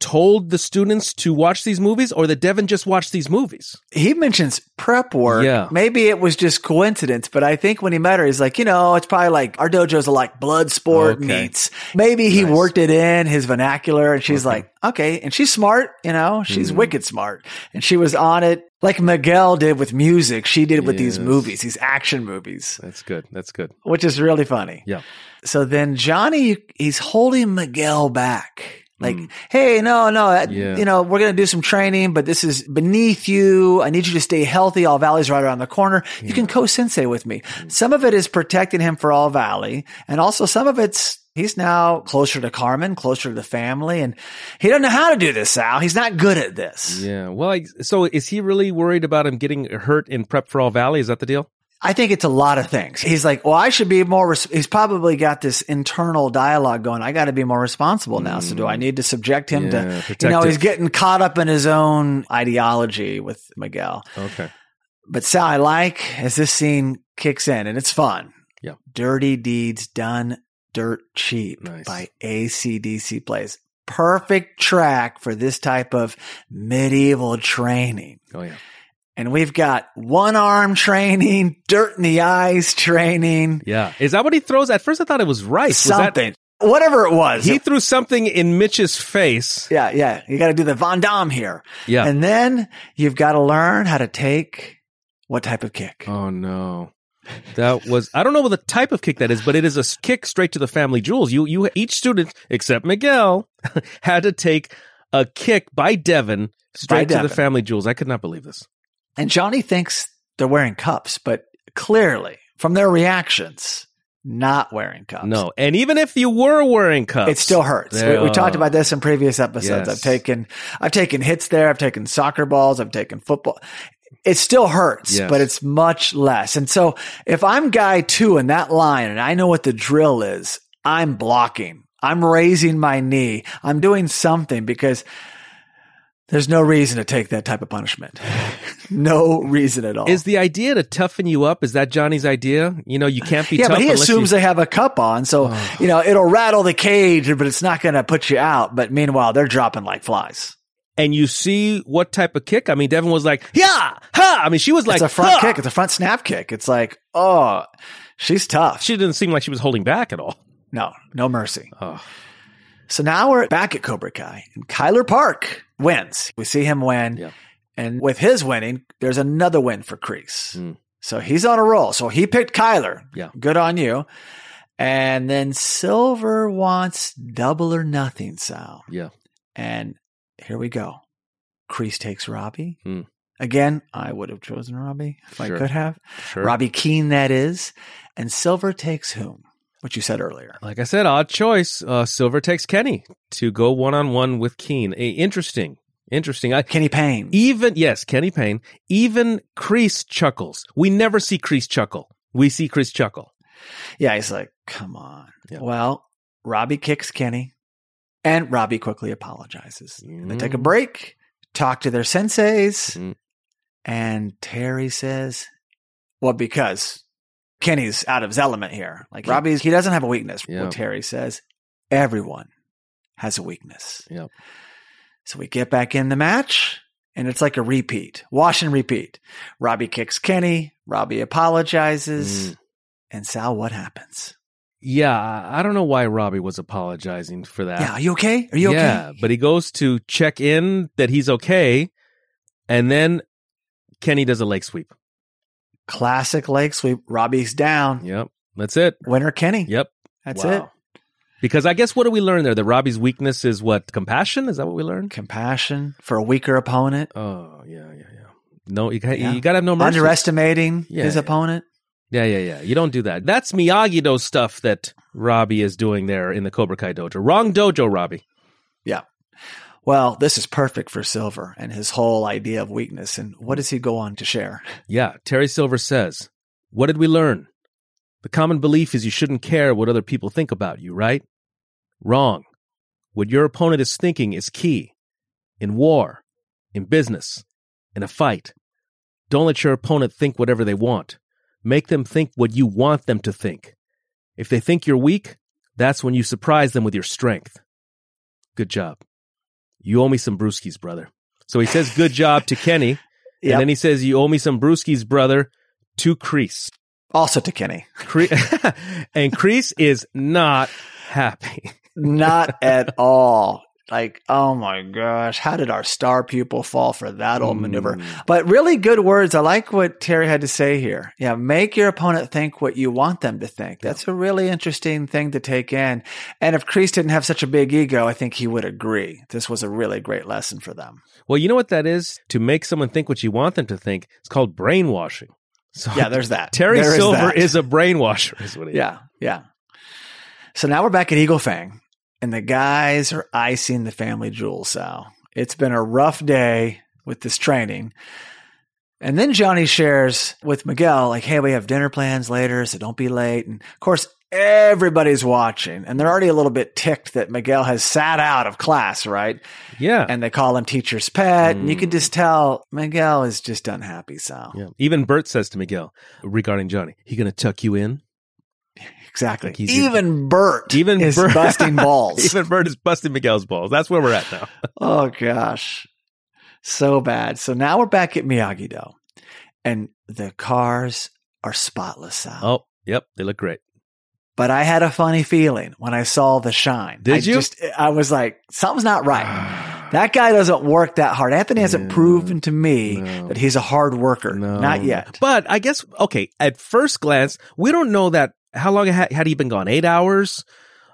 told the students to watch these movies or that Devin just watched these movies? He mentions prep work. Yeah. Maybe it was just coincidence, but I think when he met her, he's like, you know, it's probably like our dojo's are like blood sport Okay. meets. Maybe he Nice. worked it in his vernacular and she's Okay. like, okay. And she's smart, you know, she's Mhm. wicked smart. And she was on it like Miguel did with music. She did with these movies, these action movies, That's good. That's good. which is really funny. Yeah. So then Johnny, he's holding Miguel back. Like, Mm. hey, no, no, that, Yeah. you know, we're going to do some training, but this is beneath you. I need you to stay healthy. All Valley's right around the corner. You can co-sensei with me. Mm. Some of it is protecting him for All Valley. And also some of it's, he's now closer to Carmen, closer to the family. And he doesn't know how to do this, Sal. He's not good at this. Yeah. Well, I, so is he really worried about him getting hurt in Prep for All Valley? Is that the deal? I think it's a lot of things. He's like, well, I should be more, res-. he's probably got this internal dialogue going. I got to be more responsible now. So do I mm. need to subject him Yeah, to, you know, he's getting caught up in his own ideology with Miguel. Okay. But Sal, I like as this scene kicks in and it's fun. Yeah. Dirty Deeds Done Dirt Cheap Nice. by ACDC Plays. Perfect track for this type of medieval training. Oh yeah. And we've got one arm training, dirt in the eyes training, Yeah. Is that what he throws? At first, I thought it was rice. Was that- something, whatever it was. he threw something in Mitch's face. yeah, yeah. You got to do the Van Damme here. Yeah. And then you've got to learn how to take what type of kick. oh no. That was I don't know what the type of kick that is, but it is a kick straight to the family jewels. You you each student except Miguel had to take a kick by Devin straight to the family jewels. I could not believe this. And Johnny thinks they're wearing cups, but clearly from their reactions, not wearing cups. No, and even if you were wearing cups, It still hurts. We, we talked about this in previous episodes. Yes. I've taken, I've taken hits there. I've taken soccer balls. I've taken football. It still hurts, Yes. but it's much less. And so if I'm guy two in that line and I know what the drill is, I'm blocking. I'm raising my knee. I'm doing something because there's no reason to take that type of punishment. no reason at all. Is the idea to toughen you up? Is that Johnny's idea? You know, you can't be yeah, tough but he assumes you, they have a cup on, so Oh. you know it'll rattle the cage, but it's not going to put you out. But meanwhile, they're dropping like flies. and you see what type of kick. I mean, Devin was like, yeah, ha. I mean, she was like, it's a front "Ha!" kick. It's a front snap kick. It's like, oh, she's tough. She didn't seem like she was holding back at all. no, no mercy. Oh, So now we're back at Cobra Kai, and Kyler Park wins. We see him win, Yeah. and with his winning, there's another win for Kreese. Mm. So he's on a roll. So he picked Kyler. Yeah. good on you. And then Silver wants double or nothing, Sal. yeah. And here we go. Kreese takes Robbie. Hmm. Again, I would have chosen Robbie if I could have. Sure. Robbie Keene, that is. And Silver takes whom? What you said earlier. Like I said, odd choice. Uh, Silver takes Kenny to go one on one with Keene. A, interesting. Interesting. I, Kenny Payne. even, yes, Kenny Payne. Even Kreese chuckles. We never see Kreese chuckle. We see Kreese chuckle. Yeah, he's like, come on. Yeah. Well, Robbie kicks Kenny, and Robbie quickly apologizes. They take a Mm. break, talk to their senseis, Mm. and Terry says, well, because Kenny's out of his element here. Like Yeah. Robbie's, he doesn't have a weakness. Yeah. Well, Terry says, everyone has a weakness. Yep. So we get back in the match, and it's like a repeat, wash and repeat. Robbie kicks Kenny, Robbie apologizes, Mm. and Sal, what happens? Yeah, I I don't know why Robbie was apologizing for that. Yeah, are you okay? Are you yeah, okay? but he goes to check in that he's okay, and then Kenny does a leg sweep. Classic leg sweep. Robbie's down. Yep, that's it. Winner Kenny. Yep, That's Wow. it. Because I guess what do we learn there? That Robbie's weakness is what compassion. Is that what we learned? Compassion for a weaker opponent. Oh yeah, yeah, yeah. No, you got Yeah. you got to have no mercy. Underestimating Yeah, his yeah. opponent. Yeah, yeah, yeah. You don't do that. That's Miyagi Do stuff that Robbie is doing there in the Cobra Kai dojo. Wrong dojo, Robbie. Well, this is perfect for Silver and his whole idea of weakness. And what does he go on to share? Yeah, Terry Silver says, What did we learn? The common belief is you shouldn't care what other people think about you, right? Wrong. What your opponent is thinking is key. In war, in business, in a fight. Don't let your opponent think whatever they want. Make them think what you want them to think. If they think you're weak, that's when you surprise them with your strength. Good job. You owe me some brewskis, brother. So he says good job to Kenny. Yep. And then he says, You owe me some brewskis, brother, to Kreese. Also to Kenny. Cre- and Kreese is not happy. Not at all. Like, oh my gosh, how did our star pupil fall for that old maneuver? Mm. But really good words. I like what Terry had to say here. Yeah, make your opponent think what you want them to think. That's a really interesting thing to take in. And if Kreese didn't have such a big ego, I think he would agree. This was a really great lesson for them. Well, you know what that is? To make someone think what you want them to think. It's called brainwashing. So Yeah, there's that. Terry There is Silver that. is, a brainwasher, is what he Yeah, yeah. So now we're back at Eagle Fang, and the guys are icing the family jewels, Sal. It's been a rough day with this training. And then Johnny shares with Miguel, like, hey, we have dinner plans later, so don't be late. And of course, everybody's watching and they're already a little bit ticked that Miguel has sat out of class, right? Yeah. And they call him teacher's pet. And you can mm. just tell Miguel is just unhappy, Sal. yeah. Even Bert says to Miguel regarding Johnny, he gonna tuck you in? Exactly. Like he's- Even Bert Even is Bert- busting balls. Even Bert is busting Miguel's balls. That's where we're at now. oh gosh. So bad. So now we're back at Miyagi Do. And the cars are spotless, Sal. Oh, yep. They look great. But I had a funny feeling when I saw the shine. Did I you? Just, I was like, something's not right. That guy doesn't work that hard. Anthony hasn't Yeah. proven to me No. that he's a hard worker. No. Not yet. But I guess, okay, at first glance, we don't know that. How long had, had he been gone? Eight hours?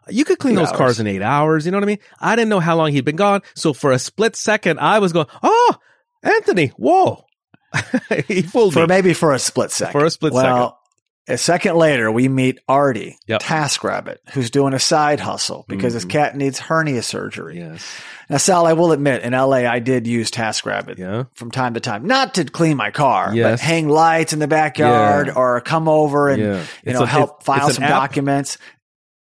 You could clean Two those cars in eight hours. You know what I mean? I didn't know how long he'd been gone. So for a split second, I was going, oh, Anthony, whoa. he fooled For me. maybe for a split second. For a split well, a second later, we meet Artie, Yep. TaskRabbit, who's doing a side hustle because his Mhm. cat needs hernia surgery. Yes. Now, Sal, I will admit, in LA, I did use TaskRabbit Yeah. from time to time, not to clean my car, but hang lights in the backyard Yeah. or come over and yeah. you know a- help it's- file some app. documents.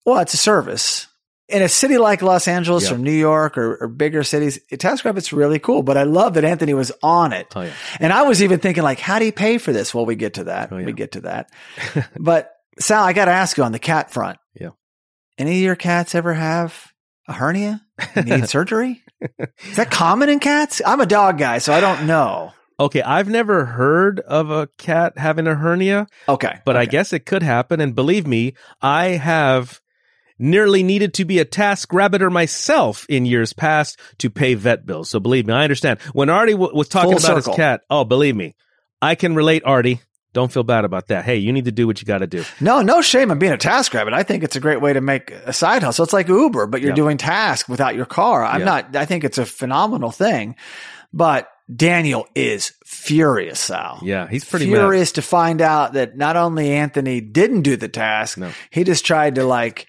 Well, it's a service. In a city like Los Angeles Yep. or New York or, or bigger cities, TaskRabbit's really cool. But I love that Anthony was on it. Oh, yeah. And I was even thinking, like, how do you pay for this? Well, we get to that. Oh, yeah. We get to that. but Sal, I got to ask you on the cat front. Yeah. Any of your cats ever have a hernia? Need surgery? Is that common in cats? I'm a dog guy, so I don't know. Okay. I've never heard of a cat having a hernia, Okay. but I guess it could happen. And believe me, I have nearly needed to be a task rabbiter myself in years past to pay vet bills. So believe me, I understand. When Artie w- was talking Full about circle. his cat, oh, believe me, I can relate, Artie. Don't feel bad about that. Hey, you need to do what you got to do. No, no shame in being a task rabbit. I think it's a great way to make a side hustle. It's like Uber, but you're Yeah. doing task without your car. I'm Yeah. not, I think it's a phenomenal thing, but Daniel is furious, Sal. Yeah, he's pretty mad. furious to find out that not only Anthony didn't do the task, No. he just tried to like,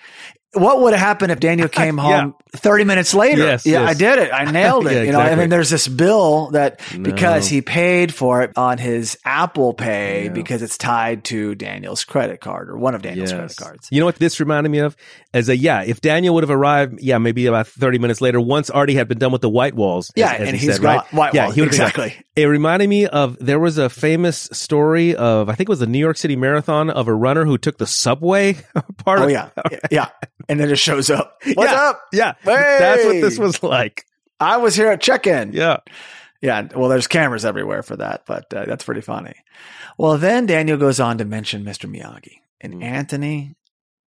what would have happened if Daniel came Yeah. home 30 minutes later? Yes, yeah, yes. I did it. I nailed it. Yeah, You know, and exactly. then there's this bill that because he paid for it on his Apple Pay Yeah. because it's tied to Daniel's credit card or one of Daniel's credit cards. You know what this reminded me of? As a yeah, if Daniel would have arrived, yeah, maybe about thirty minutes later, once Artie had been done with the white walls. Yeah, as and he he's said, got right? white yeah, walls. he would have been Exactly. It reminded me of there was a famous story of I think it was the New York City Marathon of a runner who took the subway part Oh of yeah, yeah, and then it shows up. What's Yeah. up? yeah. That's what this was like. I was here at check-in. Yeah. Yeah, well, there's cameras everywhere for that, but uh, that's pretty funny. Well, then Daniel goes on to mention Mr. Miyagi, and Mm. Anthony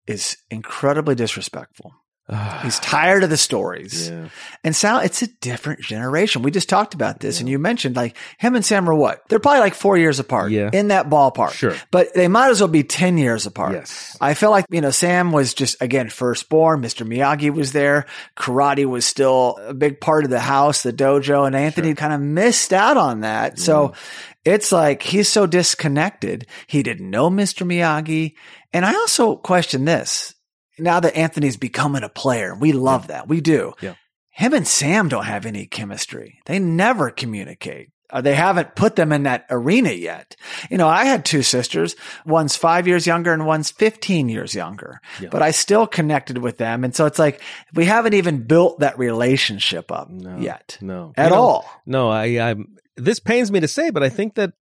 is incredibly disrespectful. He's tired of the stories. yeah. And Sal, it's a different generation. We just talked about this, and you mentioned like him and Sam are what? They're probably like four years apart Yeah. in that ballpark. Sure. But they might as well be 10 years apart. Yes. I feel like, you know, Sam was just, again, firstborn. Mr. Miyagi was there. Karate was still a big part of the house, the dojo, and Anthony kind of missed out on that. So mm-hmm. it's like he's so disconnected. He didn't know Mr. Miyagi. And I also question this now that Anthony's becoming a player. We love that. We do. Yeah. Him and Sam don't have any chemistry. They never communicate. Uh, they haven't put them in that arena yet. You know, I had two sisters. One's five years younger and one's 15 years younger, Yeah. but I still connected with them. And so it's like, we haven't even built that relationship up No. yet No. at You know, all. No, I, I'm, this pains me to say, but I think that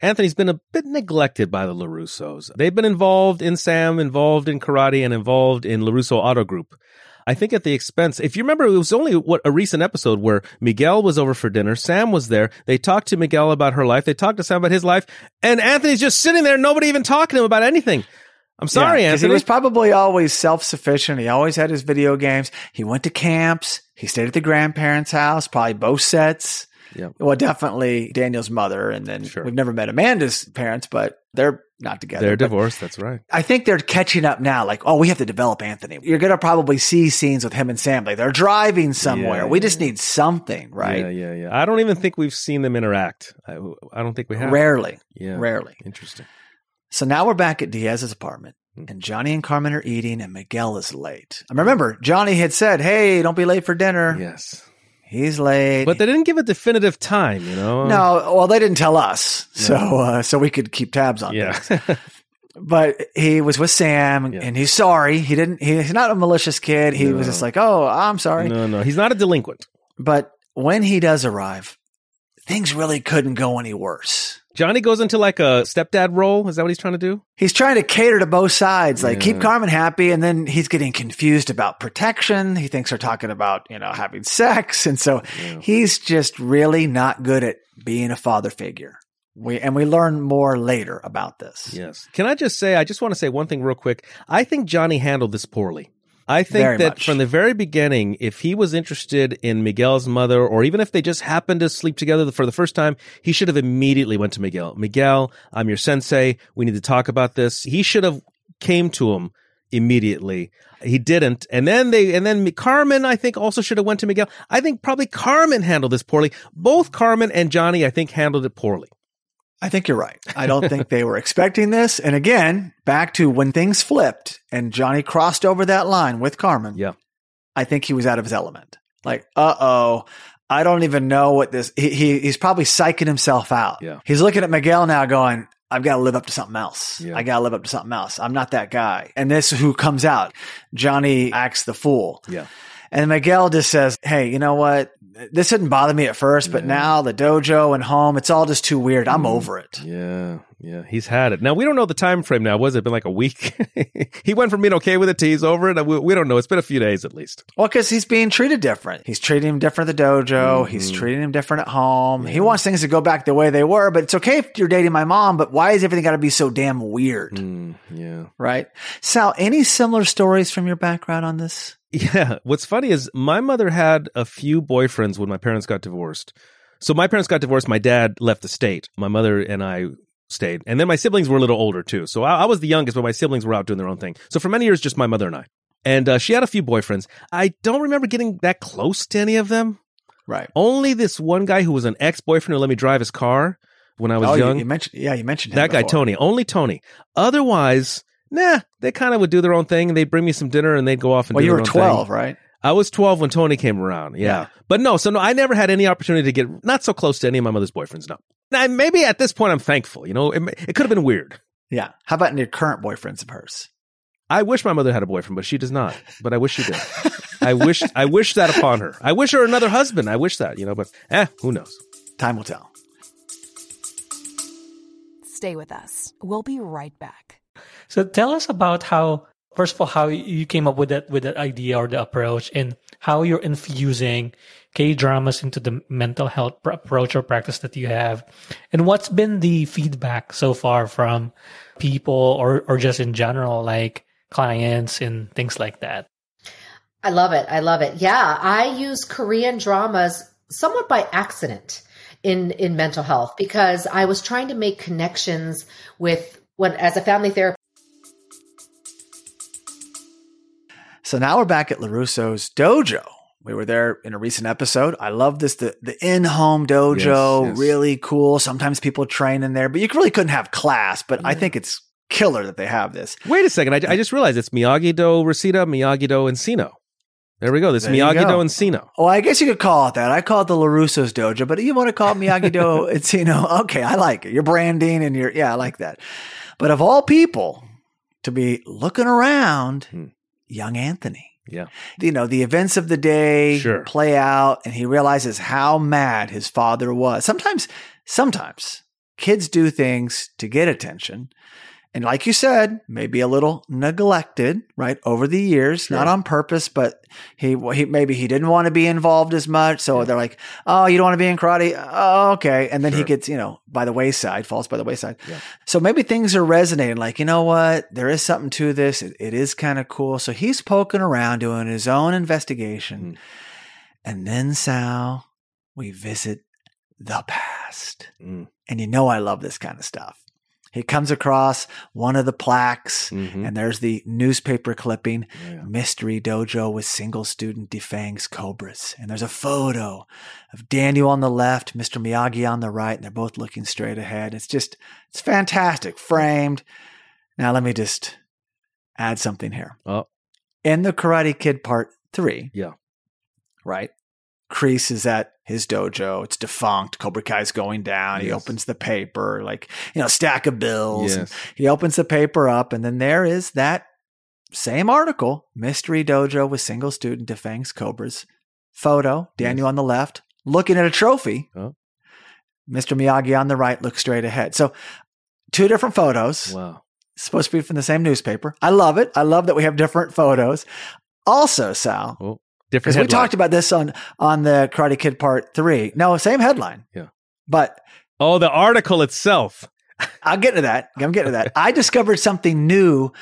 Anthony's been a bit neglected by the LaRussos. They've been involved in Sam, involved in karate, and involved in LaRusso Auto Group. I think at the expense, if you remember, it was only what a recent episode where Miguel was over for dinner. Sam was there. They talked to Miguel about her life. They talked to Sam about his life. And Anthony's just sitting there, nobody even talking to him about anything. I'm sorry, Yeah, Anthony. He was probably always self sufficient. He always had his video games. He went to camps. He stayed at the grandparents' house, probably both sets. Yeah. Well, definitely Daniel's mother. And then Sure. we've never met Amanda's parents, but they're not together. They're divorced. That's right. I think they're catching up now. Like, oh, we have to develop Anthony. You're going to probably see scenes with him and Sam. Like, they're driving somewhere. Yeah, we yeah, just need something, right? Yeah, yeah, yeah. I don't even think we've seen them interact. I, I don't think we have. Rarely. Yeah. Rarely. Interesting. So now we're back at Diaz's apartment. Hmm. And Johnny and Carmen are eating, and Miguel is late. And remember, Johnny had said, Hey, don't be late for dinner. Yes. He's late. But they didn't give a definitive time, you know? no, well, they didn't tell us, so uh, so we could keep tabs on Yeah. But he was with Sam, Yeah. and he's sorry. He didn't. He, he's not a malicious kid. He was just like, "Oh, I'm sorry." no, no. He's not a delinquent. But when he does arrive, things really couldn't go any worse. Johnny goes into like a stepdad role. Is that what he's trying to do? He's trying to cater to both sides, like keep Yeah. Carmen happy, and then he's getting confused about protection. He thinks they're talking about, you know, having sex. And so Yeah. he's just really not good at being a father figure. We, and we learn more later about this. Yes. Can I just say, I just want to say one thing real quick. I think Johnny handled this poorly. I think Very that much. from the very beginning, if he was interested in Miguel's mother, or even if they just happened to sleep together for the first time, he should have immediately went to Miguel. Miguel, I'm your sensei. We need to talk about this. He should have came to him immediately. He didn't. And then they, and then Carmen, I think also should have went to Miguel. I think probably Carmen handled this poorly. Both Carmen and Johnny, I think handled it poorly. I think you're right. I don't think they were expecting this. And again, back to when things flipped and Johnny crossed over that line with Carmen. Yeah. I think he was out of his element. Like, uh oh, I don't even know what this. He, he he's probably psyching himself out. Yeah. He's looking at Miguel now, going, "I've got to live up to something else. Yeah. I got to live up to something else. I'm not that guy." And this who comes out. Johnny acts the fool. Yeah. And Miguel just says, Hey, you know what? This didn't bother me at first, but Yeah. now the dojo and home, it's all just too weird. I'm Mm. over it. Yeah, yeah, he's had it. Now we don't know the time frame. Now was it been like a week? he went from being okay with it to he's over it. We, we don't know. It's been a few days at least. Well, because he's being treated different. He's treating him different at the dojo. He's Mhm. treating him different at home. He wants things to go back the way they were, but it's okay if you're dating my mom, but why is everything got to be so damn weird? Mm, yeah, Right? Sal, any similar stories from your background on this? yeah. What's funny is my mother had a few boyfriends when my parents got divorced. So my parents got divorced. My dad left the state. My mother and I stayed, and then my siblings were a little older too. So I, I was the youngest, but my siblings were out doing their own thing. So for many years, just my mother and I. And uh, she had a few boyfriends. I don't remember getting that close to any of them. Right. Only this one guy who was an ex boyfriend who let me drive his car when I was oh, young. You, mentioned, yeah, you mentioned him that guy, before. Tony. Only Tony. Otherwise, nah, they kind of would do their own thing. They'd bring me some dinner and they'd go off and Well, do you were own 12, thing. right? I was 12 when Tony came around. Yeah. Yeah. But no, so no, I never had any opportunity to get not so close to any of my mother's boyfriends. No. Now, maybe at this point I'm thankful. You know, it, it could have been weird. Yeah. How about your current boyfriends of hers? I wish my mother had a boyfriend, but she does not. But I wish she did. I wish I wish that upon her. I wish her another husband. I wish that, you know, but eh, who knows? Time will tell. Stay with us. We'll be right back. So tell us about how, first of all, how you came up with that with that idea or the approach, and how you're infusing K dramas into the mental health pr- approach or practice that you have, and what's been the feedback so far from people or or just in general, like clients and things like that. I love it. I love it. Yeah, I use Korean dramas somewhat by accident in in mental health because I was trying to make connections with when as a family therapist So now we're back at LaRusso's dojo. We were there in a recent episode. I love this, the, the in-home dojo, Yes, yes. really cool. Sometimes people train in there, but you really couldn't have class, but I think it's killer that they have this. Wait a second. I, I just realized it's Miyagi-Do Reseda, Miyagi-Do Encino. There we go. This Miyagi-Do go. Encino. Oh, I guess you could call it that. I call it the LaRusso's dojo, but you want to call it Miyagi-Do, it's, you know, okay, I like it. Your branding and your, yeah, I like that. But of all people to be looking around, Hmm. Young Anthony. Yeah. you know, the events of the day Sure. play out and he realizes how mad his father was. Sometimes, sometimes kids do things to get attention. And like you said, maybe a little neglected, right, over the years, not on purpose, but he, he maybe he didn't want to be involved as much. So they're like, "Oh, you don't want to be in karate? Oh, okay." And then he gets, you know, by the wayside, falls by the wayside. Yeah. So maybe things are resonating. Like, you know what? There is something to this. It, it is kind of cool. So he's poking around, doing his own investigation. Mm. And then, Sal, we visit the past. Mm. And you know, I love this kind of stuff. He comes across one of the plaques, Mhm. and there's the newspaper clipping Yeah. Mystery Dojo with single student defangs cobras. And there's a photo of Daniel on the left, Mr. Miyagi on the right, and they're both looking straight ahead. It's just, it's fantastic, framed. Now, let me just add something here. Oh. In the Karate Kid Part 3, Yeah. right? Kreese is at his dojo. It's defunct. Cobra Kai's going down. He opens the paper, like, you know, stack of bills. Yes. he opens the paper up, and then there is that same article Mystery Dojo with single student defangs Cobras. Photo Daniel on the left, looking at a trophy. Oh. Mr. Miyagi on the right looks straight ahead. So, two different photos Wow. supposed to be from the same newspaper. I love it. I love that we have different photos. Also, Sal, Oh, different. because we talked about this on on the Karate Kid Part Three. No, same headline. Yeah. but Oh, the article itself. I'll get to that. I'm getting to that. I discovered something new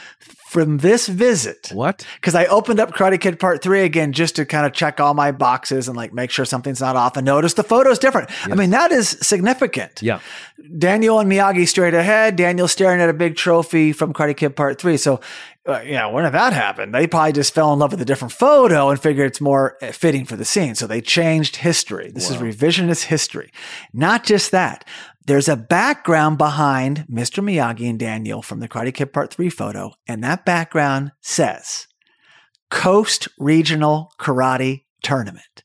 from this visit What? because I opened up Karate Kid Part Three again just to kind of check all my boxes and like make sure something's not off. And notice the photo's different. I mean, that is significant. Yeah. Daniel and Miyagi straight ahead. Daniel staring at a big trophy from Karate Kid Part Three. So, uh, yeah, when did that happen? They probably just fell in love with a different photo and figured it's more uh, fitting for the scene. So they changed history. This is revisionist history. Not just that. There's a background behind Mr. Miyagi and Daniel from the Karate Kid Part Three photo, and that background says Coast Regional Karate Tournament.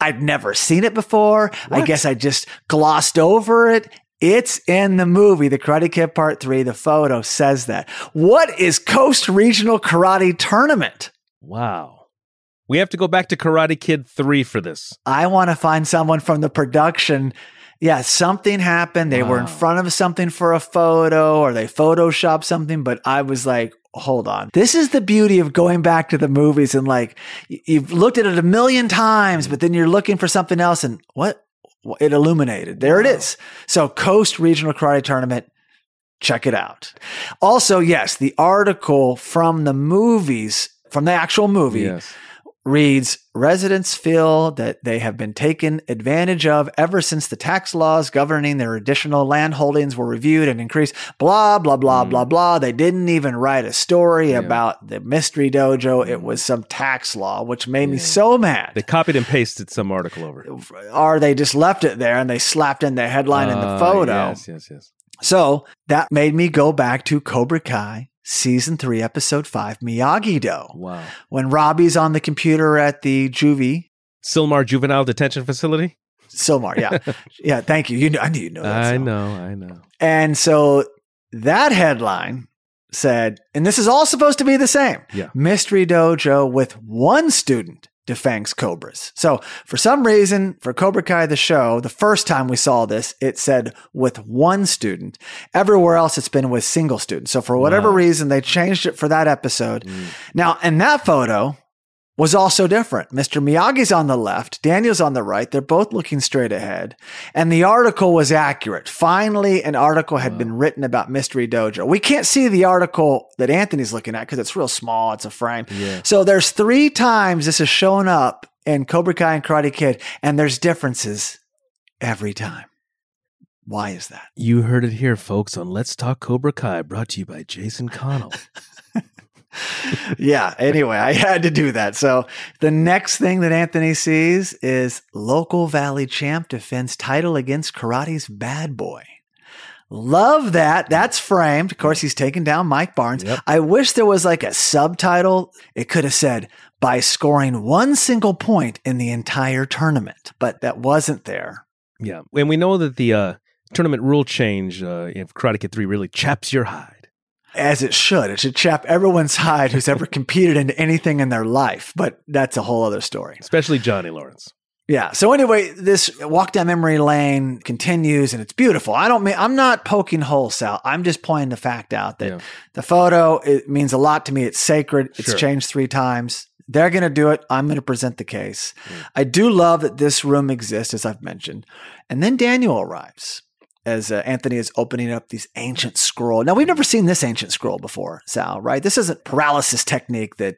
I've never seen it before. I guess I just glossed over it. It's in the movie, The Karate Kid Part 3. The photo says that. What is Coast Regional Karate Tournament? Wow. We have to go back to Karate Kid 3 for this. I want to find someone from the production. Yeah, something happened. They were in front of something for a photo or they photoshopped something, but I was like, hold on. This is the beauty of going back to the movies and like you've looked at it a million times, but then you're looking for something else and what? It illuminated. There it is. So Coast Regional Karate Tournament. Check it out. Also, yes, the article from the movies, from the actual movie, Yes. Reads residents feel that they have been taken advantage of ever since the tax laws governing their additional land holdings were reviewed and increased. Blah blah blah blah blah. They didn't even write a story about the mystery dojo. It was some tax law which made me so mad. They copied and pasted some article over. or they just left it there and they slapped in the headline in the Ah, photo. Yes, yes, yes. so that made me go back to cobra kai season 3 episode 5 miyagi do Wow. when robbie's on the computer at the juvie Sylmar Juvenile Detention Facility? Sylmar, yeah, yeah. Thank you. You know, I knew you know that. I Sil. know, I know. And so that headline said, and this is all supposed to be the same. Yeah. Mystery Dojo with one student defangs cobras. So for some reason, for Cobra Kai the show, the first time we saw this, it said with one student. Everywhere else, it's been with single students. So for whatever Wow. reason, they changed it for that episode. Mm. Now, in that photo was also different. Mr. Miyagi's on the left, Daniel's on the right. They're both looking straight ahead. And the article was accurate. Finally, an article had been written about Mystery Dojo. We can't see the article that Anthony's looking at because it's real small. It's a frame. Yeah. So there's three times this has shown up in Cobra Kai and Karate Kid, and there's differences every time. Why is that? You heard it here, folks, on Let's Talk Cobra Kai, brought to you by Jason Connell. yeah. Anyway, I had to do that. So the next thing that Anthony sees is local Valley champ defends title against karate's bad boy. Love that. That's framed. Of course, he's taken down Mike Barnes. Yep. I wish there was like a subtitle. It could have said by scoring one single point in the entire tournament, but that wasn't there. yeah. And we know that the uh, tournament rule change uh, in Karate Kid 3 really chaps your hide. As it should. It should chap everyone's hide who's ever competed in anything in their life, but that's a whole other story. Especially Johnny Lawrence. Yeah. So anyway, this walk down memory lane continues and it's beautiful. I don't mean, I'm not poking holes, Sal. I'm just pointing the fact out that Yeah. the photo, it means a lot to me. It's sacred. It's Sure. changed three times. They're going to do it. I'm going to present the case. Mm. I do love that this room exists, as I've mentioned. And then Daniel arrives as uh, Anthony is opening up these ancient scroll. Now, we've never seen this ancient scroll before, Sal, right? This isn't paralysis technique that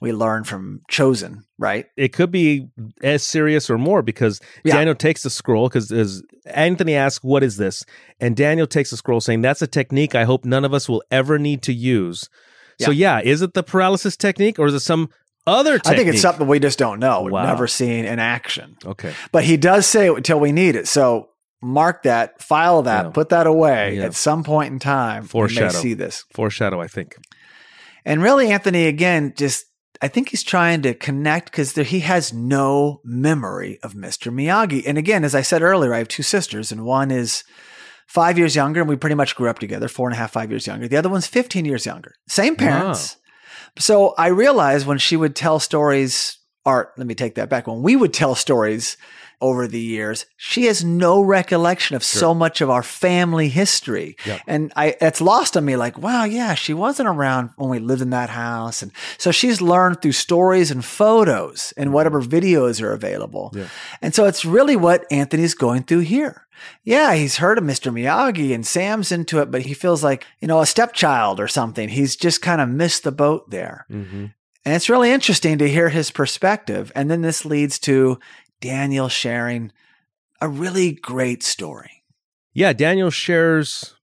we learned from Chozen, right? It could be as serious or more because Yeah. Daniel takes the scroll because as Anthony asks, "What is this?" and Daniel takes the scroll, saying, "That's a technique I hope none of us will ever need to use." So yeah, is it the paralysis technique or is it some other technique? I think it's something we just don't know. We've Wow. never seen in action. Okay. But he does say it until we need it. So mark that, file that, Yeah. put that away Yeah. at some point in time. Foreshadow. see this. Foreshadow, I think. And really, Anthony, again, just I think he's trying to connect because he has no memory of Mr. Miyagi. And again, as I said earlier, I have two sisters, and one is five years younger, and we pretty much grew up together, four and a half, five years younger. The other one's 15 years younger. Same ah. parents. So I realized when she would tell stories, or let me take that back, when we would tell stories over the years, she has no recollection of so much of our family history. Yep. And I, it's lost on me like, wow, yeah, she wasn't around when we lived in that house. And so she's learned through stories and photos and whatever videos are available. And so it's really what Anthony's going through here. Yeah, he's heard of Mr. Miyagi and Sam's into it, but he feels like, you know, a stepchild or something. He's just kind of missed the boat there. Mm-hmm. And it's really interesting to hear his perspective. And then this leads to Daniel sharing a really great story. Yeah, Daniel shares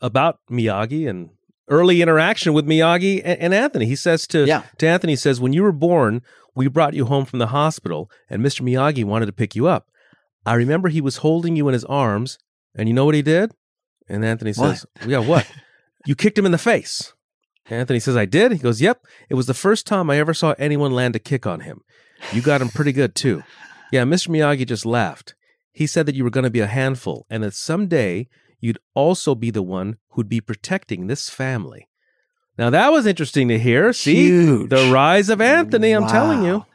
about Miyagi and early interaction with Miyagi and, Anthony. He says to, Yeah. to Anthony, he says, When you were born, we brought you home from the hospital, and Mr. Miyagi wanted to pick you up. I remember he was holding you in his arms, and you know what he did? And Anthony says, Yeah, what? you kicked him in the face. Anthony says, I did? He goes, Yep. It was the first time I ever saw anyone land a kick on him. You got him pretty good, too. Yeah, Mr. Miyagi just laughed. He said that you were going to be a handful and that someday you'd also be the one who'd be protecting this family. Now, that was interesting to hear. See, Huge. the rise of Anthony, I'm telling you.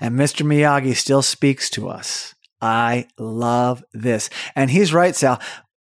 And Mr. Miyagi still speaks to us. I love this. And he's right, Sal.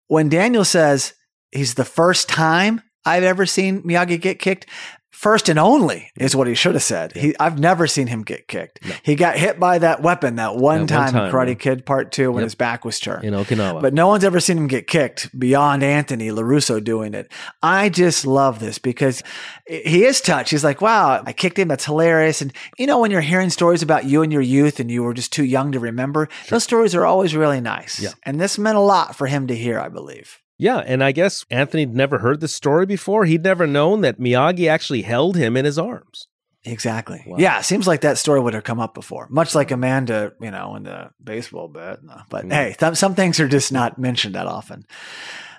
When Daniel says he's the first time I've ever seen Miyagi get kicked, first and only is what he should have said. He, I've never seen him get kicked. He got hit by that weapon that one That one time, in time, Karate yeah. Kid Part 2 when Yep. his back was turned. In Okinawa. But no one's ever seen him get kicked beyond Anthony LaRusso doing it. I just love this because he is touched. He's like, wow, I kicked him. That's hilarious. And you know, when you're hearing stories about you and your youth and you were just too young to remember, those stories are always really nice. Yeah. And this meant a lot for him to hear, I believe. Yeah, and I guess Anthony never heard this story before. He'd never known that Miyagi actually held him in his arms. Exactly. Wow. Yeah. It seems like that story would have come up before, much like Amanda, you know, in the baseball. No. But Mm. hey, th- some things are just not mentioned that often.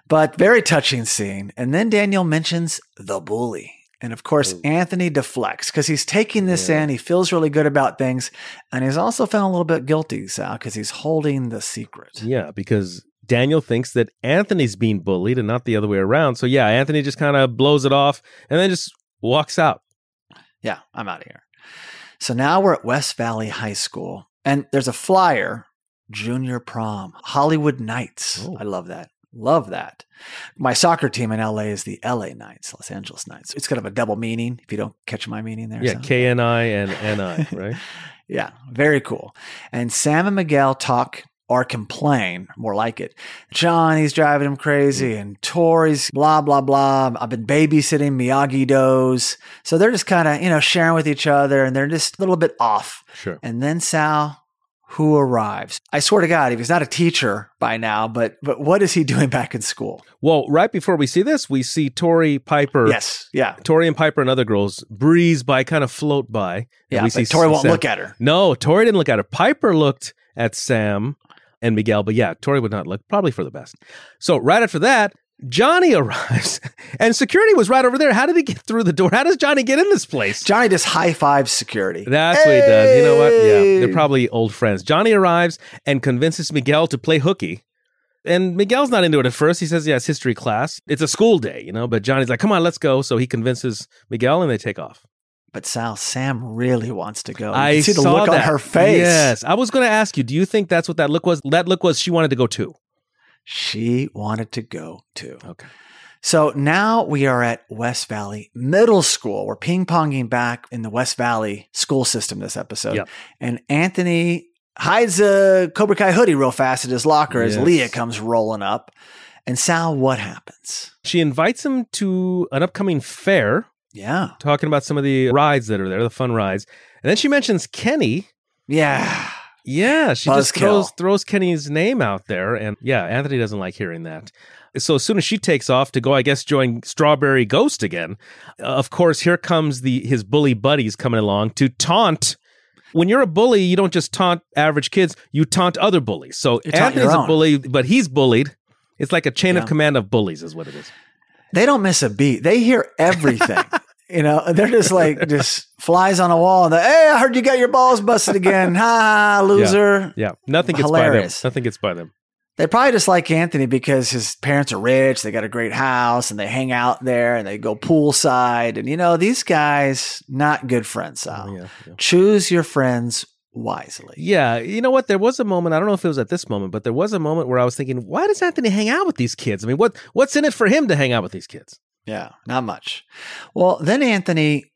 But very touching scene. And then Daniel mentions the bully. And of course, Anthony deflects because he's taking this Yeah. in. He feels really good about things. And he's also feeling a little bit guilty, Sal, because he's holding the secret. Yeah, because Daniel thinks that Anthony's being bullied and not the other way around. So yeah, Anthony just kind of blows it off and then just walks out. Yeah, I'm out of here. So now we're at West Valley High School, and there's a flyer junior prom, Hollywood Knights. Oh. I love that. Love that. My soccer team in LA is the LA Knights, Los Angeles Knights. It's kind of a double meaning if you don't catch my meaning there. Yeah, Sal. K N I and N I, right? Yeah, very cool. And Sam and Miguel talk or complain, more like it. Johnny's driving him crazy, mm. and Tori's blah, blah, blah. I've been babysitting Miyagi Do's. So they're just kind of, you know, sharing with each other, and they're just a little bit off. Sure. And then Sal, who arrives. I swear to God, if he's not a teacher by now, but but what is he doing back in school? Well, right before we see this, we see Tori Piper. Yes, yeah, Tori and Piper and other girls breeze by, kind of float by. yeah. we But see Tori won't Sam- look at her. No, Tori didn't look at her. Piper looked at Sam and Miguel, but yeah, Tori would not look, probably for the best. So right after that, Johnny arrives, and security was right over there. How did he get through the door? How does Johnny get in this place? Johnny just high fives security. That's what he does. You know what? Yeah, they're probably old friends. Johnny arrives and convinces Miguel to play hooky. And Miguel's not into it at first. He says, yeah, it's history class. It's a school day, you know, but Johnny's like, come on, let's go. So he convinces Miguel and they take off. But Sal, Sam really wants to go. You I see the saw look on that. her face. Yes. I was going to ask you, do you think that's what that look was? That look was she wanted to go too. She wanted to go too. Okay. So now we are at West Valley Middle School. We're ping ponging back in the West Valley school system this episode. Yep. And Anthony hides a Cobra Kai hoodie real fast at his locker as Leah comes rolling up. And Sal, what happens? She invites him to an upcoming fair, Yeah. talking about some of the rides that are there, the fun rides. And then she mentions Kenny. Yeah. Yeah, she just throws throws Kenny's name out there, and yeah, Anthony doesn't like hearing that. So as soon as she takes off to go, I guess join Strawberry Ghost again. uh, of course, here comes the his bully buddies coming along to taunt. When you're a bully, you don't just taunt average kids; you taunt other bullies. So You taunt your Anthony's a bully, but he's bullied. It's like a chain Yeah. of command of bullies, is what it is. They don't miss a beat. They hear everything. You know, they're just like just flies on a wall. And hey, I heard you got your balls busted again. Ha, ha loser. Yeah, nothing gets Hilarious. by them. Nothing gets by them. They probably just like Anthony because his parents are rich. They got a great house and they hang out there and they go poolside. And you know, these guys, not good friends, oh, Sal. Oh, yeah, yeah. Choose your friends wisely. Yeah, you know what? There was a moment. I don't know if it was at this moment, but there was a moment where I was thinking, why does Anthony hang out with these kids? I mean, what what's in it for him to hang out with these kids? Yeah, not much. Well, then Anthony,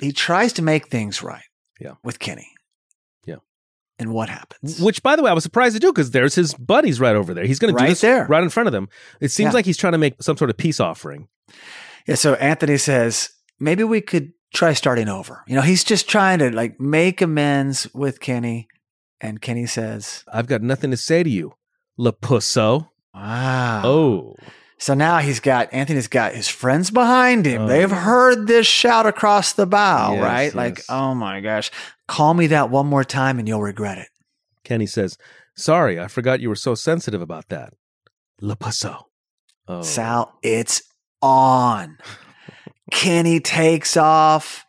he tries to make things right. Yeah. With Kenny. Yeah. And what happens? Which, by the way, I was surprised to do because there's his buddies right over there. He's going to do Right this there. right in front of them. It seems Yeah. like he's trying to make some sort of peace offering. Yeah, so Anthony says, maybe we could try starting over. You know, he's just trying to like make amends with Kenny. And Kenny says, I've got nothing to say to you, Lapusso. Wow. Oh, So now he's got Anthony's got his friends behind him. Oh, They've heard this shout across the bow, Yes, right? Like, oh my gosh. Call me that one more time and you'll regret it. Kenny says, "Sorry, I forgot you were so sensitive about that, Lapusso." Oh, Sal, it's on. Kenny takes off.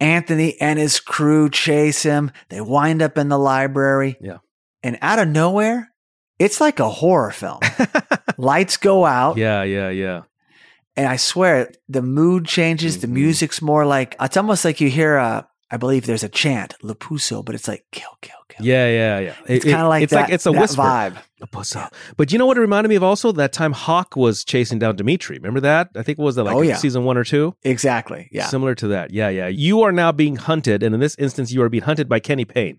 Anthony and his crew chase him. They wind up in the library. Yeah. And out of nowhere, it's like a horror film. Lights go out. yeah, yeah, yeah. And I swear, the mood changes. The Mhm. music's more like, it's almost like you hear a, I believe there's a chant, Lapuso, but it's like kill, kill, kill. Yeah, yeah, yeah. It's It- kind of like it's that, like it's a that whisper. vibe. Lapusso. But you know what it reminded me of also? That time Hawk was chasing down Dimitri. Remember that? I think it was uh, like Oh, yeah. season one or two. Exactly. Yeah. Similar to that. Yeah, yeah. You are now being hunted, and in this instance, you are being hunted by Kenny Payne.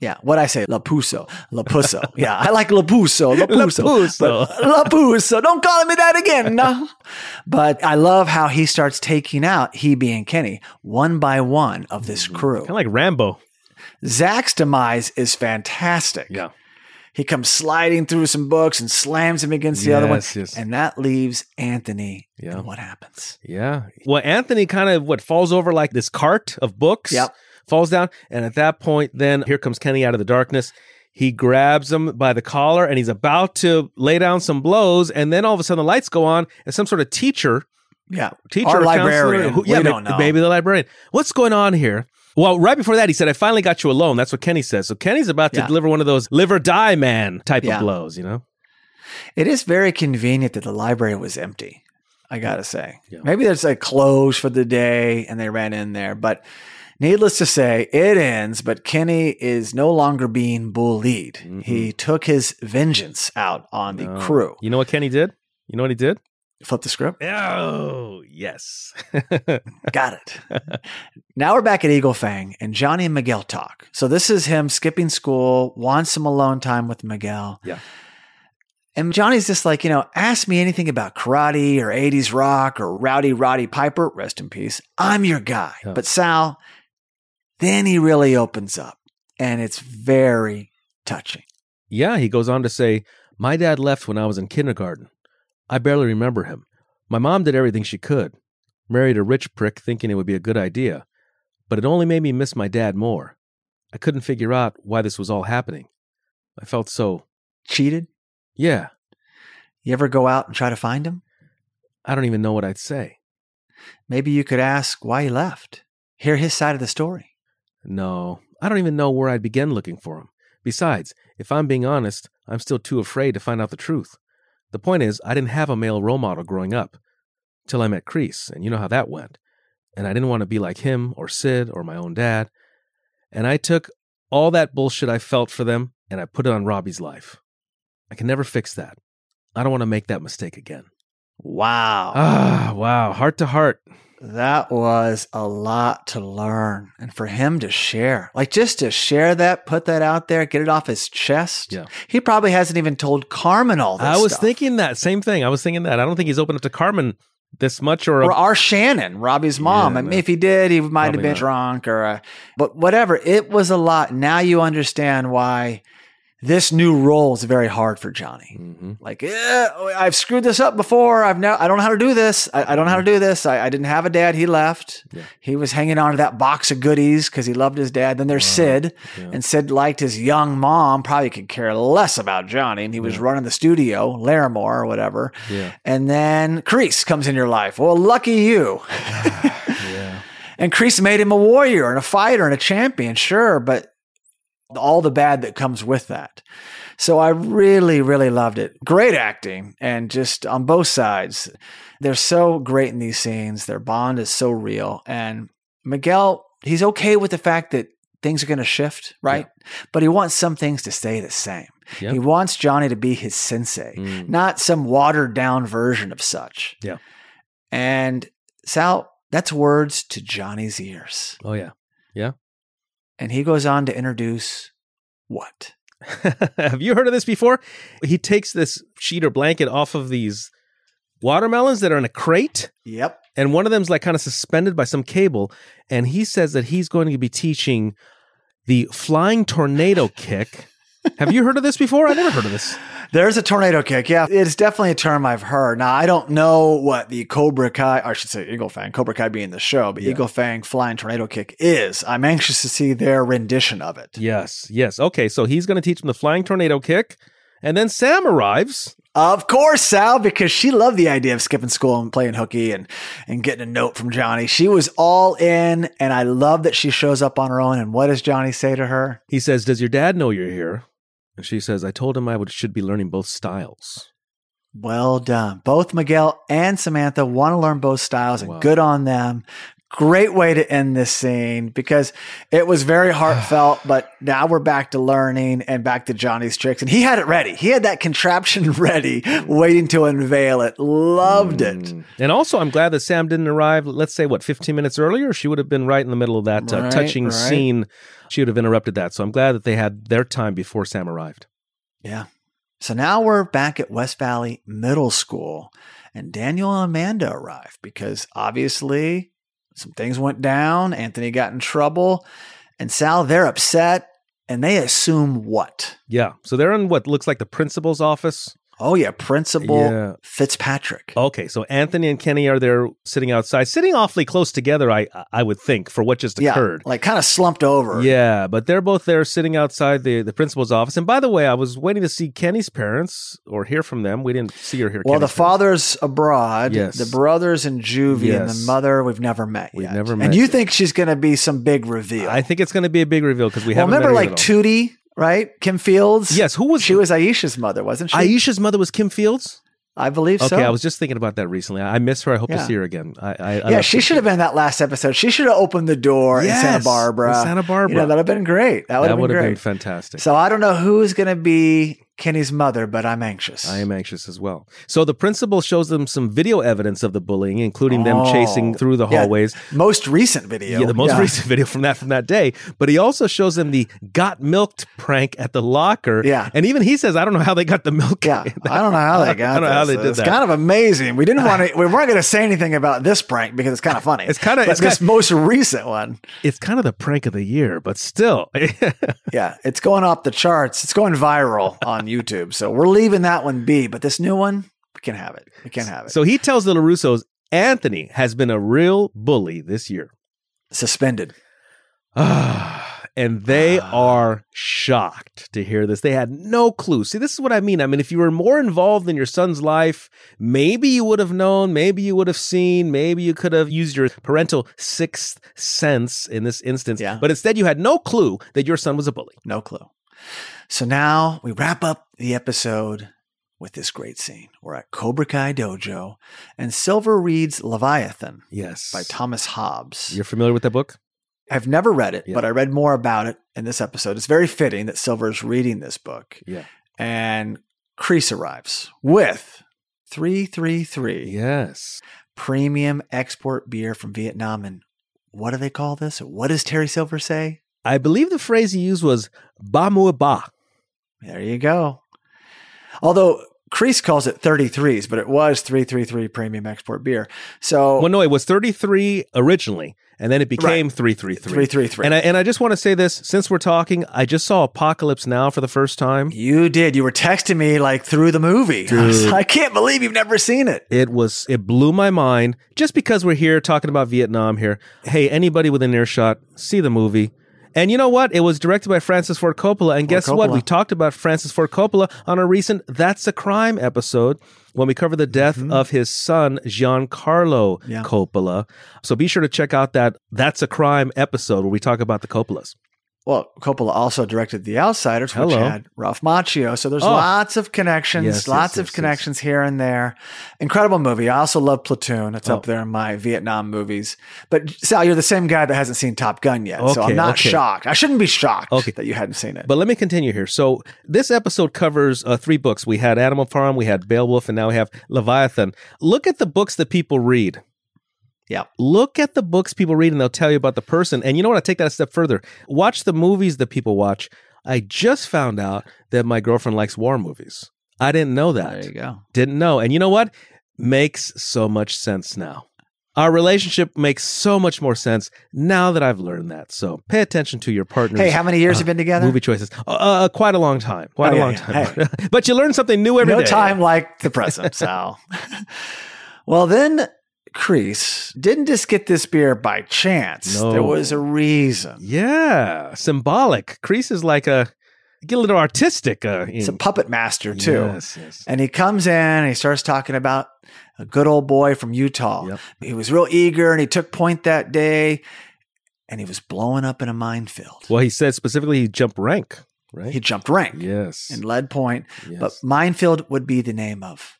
Yeah, what I say, Lapuso, Lapuso. yeah, I like Lapuso, Lapuso, Lapuso. Lapuso. Don't call me that again. No. but I love how he starts taking out he being Kenny one by one of this mm, crew. Kind of like Rambo. Zach's demise is fantastic. Yeah. he comes sliding through some books and slams him against the other one, Yes, yes. and that leaves Anthony. Yeah. And what happens? Yeah. Well, Anthony kind of what falls over like this cart of books. Yep. Falls down, and at that point, then here comes Kenny out of the darkness. He grabs him by the collar, and he's about to lay down some blows, and then all of a sudden the lights go on, and some sort of teacher, Yeah, teacher, Our or librarian. who- yeah, don't ma- know. maybe the librarian. What's going on here? Well, right before that, he said, "I finally got you alone." That's what Kenny says. So Kenny's about to Yeah. deliver one of those live or die man type Yeah. of blows. You know? It is very convenient that the library was empty. I gotta say, Yeah. maybe there's like closed for the day and they ran in there. But needless to say, it ends. But Kenny is no longer being bullied. He took his vengeance out on the Mm-hmm. No. crew. You know what Kenny did? You know what he did? Flip the script. Oh, yes. Got it. now we're back at Eagle Fang, and Johnny and Miguel talk. So this is him skipping school, wants some alone time with Miguel. Yeah. And Johnny's just like, you know, ask me anything about karate or 80s rock or Rowdy Roddy Piper, rest in peace. I'm your guy. Yeah. But Sal, then he really opens up, and it's very touching. Yeah, he goes on to say, My dad left when I was in kindergarten. I barely remember him. My mom did everything she could, married a rich prick thinking it would be a good idea, but it only made me miss my dad more. I couldn't figure out why this was all happening. I felt so, Cheated? yeah, You ever go out and try to find him? I don't even know what I'd say. Maybe you could ask why he left. Hear his side of the story. No, I don't even know where I'd begin looking for him. Besides, if I'm being honest, I'm still too afraid to find out the truth. The point is, I didn't have a male role model growing up till I met Kreese, and you know how that went. And I didn't want to be like him or Sid or my own dad. And I took all that bullshit I felt for them and I put it on Robbie's life. I can never fix that. I don't want to make that mistake again. Wow. Ah, wow. Heart to heart. That was a lot to learn. And for him to share, like just to share that, put that out there, get it off his chest. Yeah. He probably hasn't even told Carmen all this. I was stuff. thinking that same thing. I was thinking that. I don't think he's open up to Carmen this much or, Or our Shannon, Robbie's mom. Yeah, I mean, no. if he did, he might have been not. drunk or, uh, but whatever. It was a lot. Now you understand why this new role is very hard for Johnny. Mhm. Like, eh, I've screwed this up before. I've now, I don't know how to do this. I, I don't know how to do this. I, I didn't have a dad. He left. Yeah. He was hanging on to that box of goodies because he loved his dad. Then there's Sid, Yeah. and Sid liked his young mom. Probably could care less about Johnny, and he was running the studio, Larimore or whatever. Yeah. And then Kreese comes in your life. Well, lucky you. Yeah. And Kreese made him a warrior and a fighter and a champion, sure, but all the bad that comes with that. So I really, really loved it. Great acting and just on both sides. They're so great in these scenes. Their bond is so real. And Miguel, he's okay with the fact that things are going to shift, right? But he wants some things to stay the same. Yep. He wants Johnny to be his sensei, Mm. not some watered down version of such. Yeah. And Sal, that's words to Johnny's ears. Oh yeah. yeah. And he goes on to introduce what? Have you heard of this before? He takes this sheet or blanket off of these watermelons that are in a crate, Yep. and one of them's like kind of suspended by some cable. And he says that he's going to be teaching the flying tornado kick. Have you heard of this before? I never heard of this. There's a tornado kick. Yeah, it's definitely a term I've heard. Now, I don't know what the Cobra Kai, I should say Eagle Fang, Cobra Kai being the show, but Yeah. Eagle Fang flying tornado kick is. I'm anxious to see their rendition of it. Yes, yes. Okay, so he's going to teach him the flying tornado kick, and then Sam arrives. Of course, Sal, because she loved the idea of skipping school and playing hooky and, and getting a note from Johnny. She was all in, and I love that she shows up on her own. And what does Johnny say to her? He says, "Does your dad know you're here?" And she says, "I told him I would should be learning both styles." Well done. Both Miguel and Samantha want to learn both styles, and Wow. good on them. Great way to end this scene because it was very heartfelt, but now we're back to learning and back to Johnny's tricks. And he had it ready. He had that contraption ready, waiting to unveil it. Loved it. Mm. And also, I'm glad that Sam didn't arrive. Let's say what 15 minutes earlier. She would have been right in the middle of that uh, Right, touching right. scene. She would have interrupted that. So I'm glad that they had their time before Sam arrived. Yeah. So now we're back at West Valley Middle School, and Daniel and Amanda arrive because obviously some things went down. Anthony got in trouble, and Sal, they're upset, and they assume what? Yeah. So they're in what looks like the principal's office. Oh, yeah, Principal Yeah. Fitzpatrick. Okay. So Anthony and Kenny are there sitting outside, sitting awfully close together. I I would think for what just yeah, occurred. like kind of slumped over. Yeah, but they're both there sitting outside the, the principal's office. And by the way, I was waiting to see Kenny's parents or hear from them. We didn't see or hear Well, the Kenny's parents. father's abroad. Yes. The brothers in juvie, and the mother we've never met We've yet. never And you yet. think she's going to be some big reveal? I think it's going to be a big reveal because we well, haven't remember met like yet at all. Tootie, right? Kim Fields. Yes, who was She was Aisha's mother, wasn't she? Aisha's mother was Kim Fields. I believe Okay, so. Okay, I was just thinking about that recently. I miss her. I hope to see her again. I, I, I yeah, she should have been in that last episode. She should have opened the door in Santa Barbara. in Santa Barbara. You know, that'd have been great. That would have been have been fantastic. so I don't know who's going to be Kenny's mother, but I'm anxious. I am anxious as well. So the principal shows them some video evidence of the bullying, including them Oh. chasing through the Yeah, hallways. Most recent video. Yeah, the most recent video from that from that day. But he also shows them the got milked prank at the locker. Yeah. and even he says, "I don't know how they got the milk." Yeah, I don't know how they got. I don't know how they did it's that. kind of amazing. We didn't want to. We weren't going to say anything about this prank because it's kind of funny. It's kinda- it's this kinda- most recent one. It's kind of the prank of the year, but still. Yeah, it's going off the charts. It's going viral on YouTube. So we're leaving that one be. But this new one, we can have it. We can have it. so he tells the LaRussos Anthony has been a real bully this year. Suspended. and they ah. are shocked to hear this. They had no clue. See, this is what I mean. I mean, if you were more involved in your son's life, maybe you would have known, maybe you would have seen, maybe you could have used your parental sixth sense in this instance. Yeah. But instead, you had no clue that your son was a bully. No clue. So now we wrap up the episode with this great scene. We're at Cobra Kai Dojo, and Silver reads Leviathan Yes. by Thomas Hobbes. You're familiar with that book? I've never read it, Yeah. but I read more about it in this episode. It's very fitting that Silver is reading this book. Yeah. And Kreese arrives with 333 Yes. premium export beer from Vietnam. And what do they call this? What does Terry Silver say? I believe the phrase he used was ba mua ba. There you go. Although Kreese calls it 33s, but it was 333 premium export beer. So Well, no, it was 33 originally, and then it became 333. 333. And I, and I just want to say this since we're talking, I just saw Apocalypse Now for the first time. you did. You were texting me like through the movie. I, was- I can't believe you've never seen it. It was it blew my mind just because we're here talking about Vietnam here. Hey, anybody within earshot, see the movie. And you know what? It was directed by Francis Ford Coppola. And guess what? We talked about Francis Ford Coppola on a recent That's a Crime episode when we covered the death mm-hmm. of his son, Giancarlo Yeah. Coppola. So be sure to check out that That's a Crime episode where we talk about the Coppolas. Well, Coppola also directed The Outsiders, which Hello. had Ralph Macchio. So there's Oh. lots of connections, Yes, yes, lots yes, of connections here and there. Incredible movie. I also love Platoon. It's Oh. up there in my Vietnam movies. But Sal, you're the same guy that hasn't seen Top Gun yet. so I'm not okay. shocked. I shouldn't be shocked Okay. that you hadn't seen it. But let me continue here. So this episode covers uh, three books. We had Animal Farm, we had Beowulf, and now we have Leviathan. Look at the books that people read. Yeah. Look at the books people read, and they'll tell you about the person. And you know what? I take that a step further. Watch the movies that people watch. I just found out that my girlfriend likes war movies. I didn't know that. there you go. Didn't know. And you know what? Makes so much sense now. Our relationship makes so much more sense now that I've learned that. So pay attention to your partner. Hey, how many years uh, have you been together? movie choices. Uh, uh, quite a long time. Quite Oh, a yeah, long yeah. time. but you learn something new every day. no time like the present, Sal. well, then Kreese didn't just get this beer by chance. No. There was a reason. Yeah, symbolic. Kreese is like a get a little artistic. Uh, It's a puppet master too. Yes, yes. And he comes in and he starts talking about a good old boy from Utah. Yep. He was real eager and he took point that day and he was blowing up in a minefield. Well, he said specifically he jumped rank, right? He jumped rank yes. in lead point, yes. but minefield would be the name of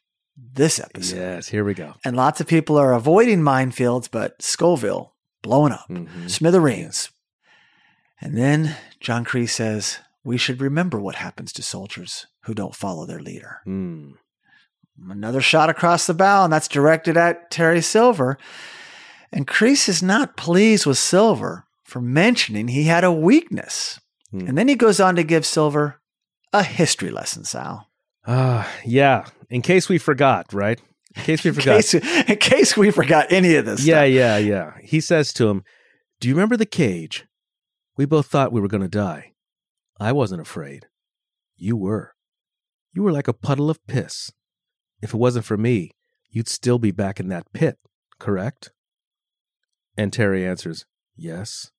this episode. yes. Here we go. And lots of people are avoiding minefields, but Scoville blowing up, Mhm. smithereens. And then John Cree says, We should remember what happens to soldiers who don't follow their leader. Mm. Another shot across the bow, and that's directed at Terry Silver. And Kreese is not pleased with Silver for mentioning he had a weakness. Hmm. And then he goes on to give Silver a history lesson, Sal. Ah, yeah. In case we forgot, right? In case we In forgot. case, in case we forgot any of this yeah, stuff. yeah, yeah. He says to him, Do you remember the cage? We both thought we were going to die. I wasn't afraid. You were. You were like a puddle of piss. If it wasn't for me, you'd still be back in that pit, correct? And Terry answers, Yes.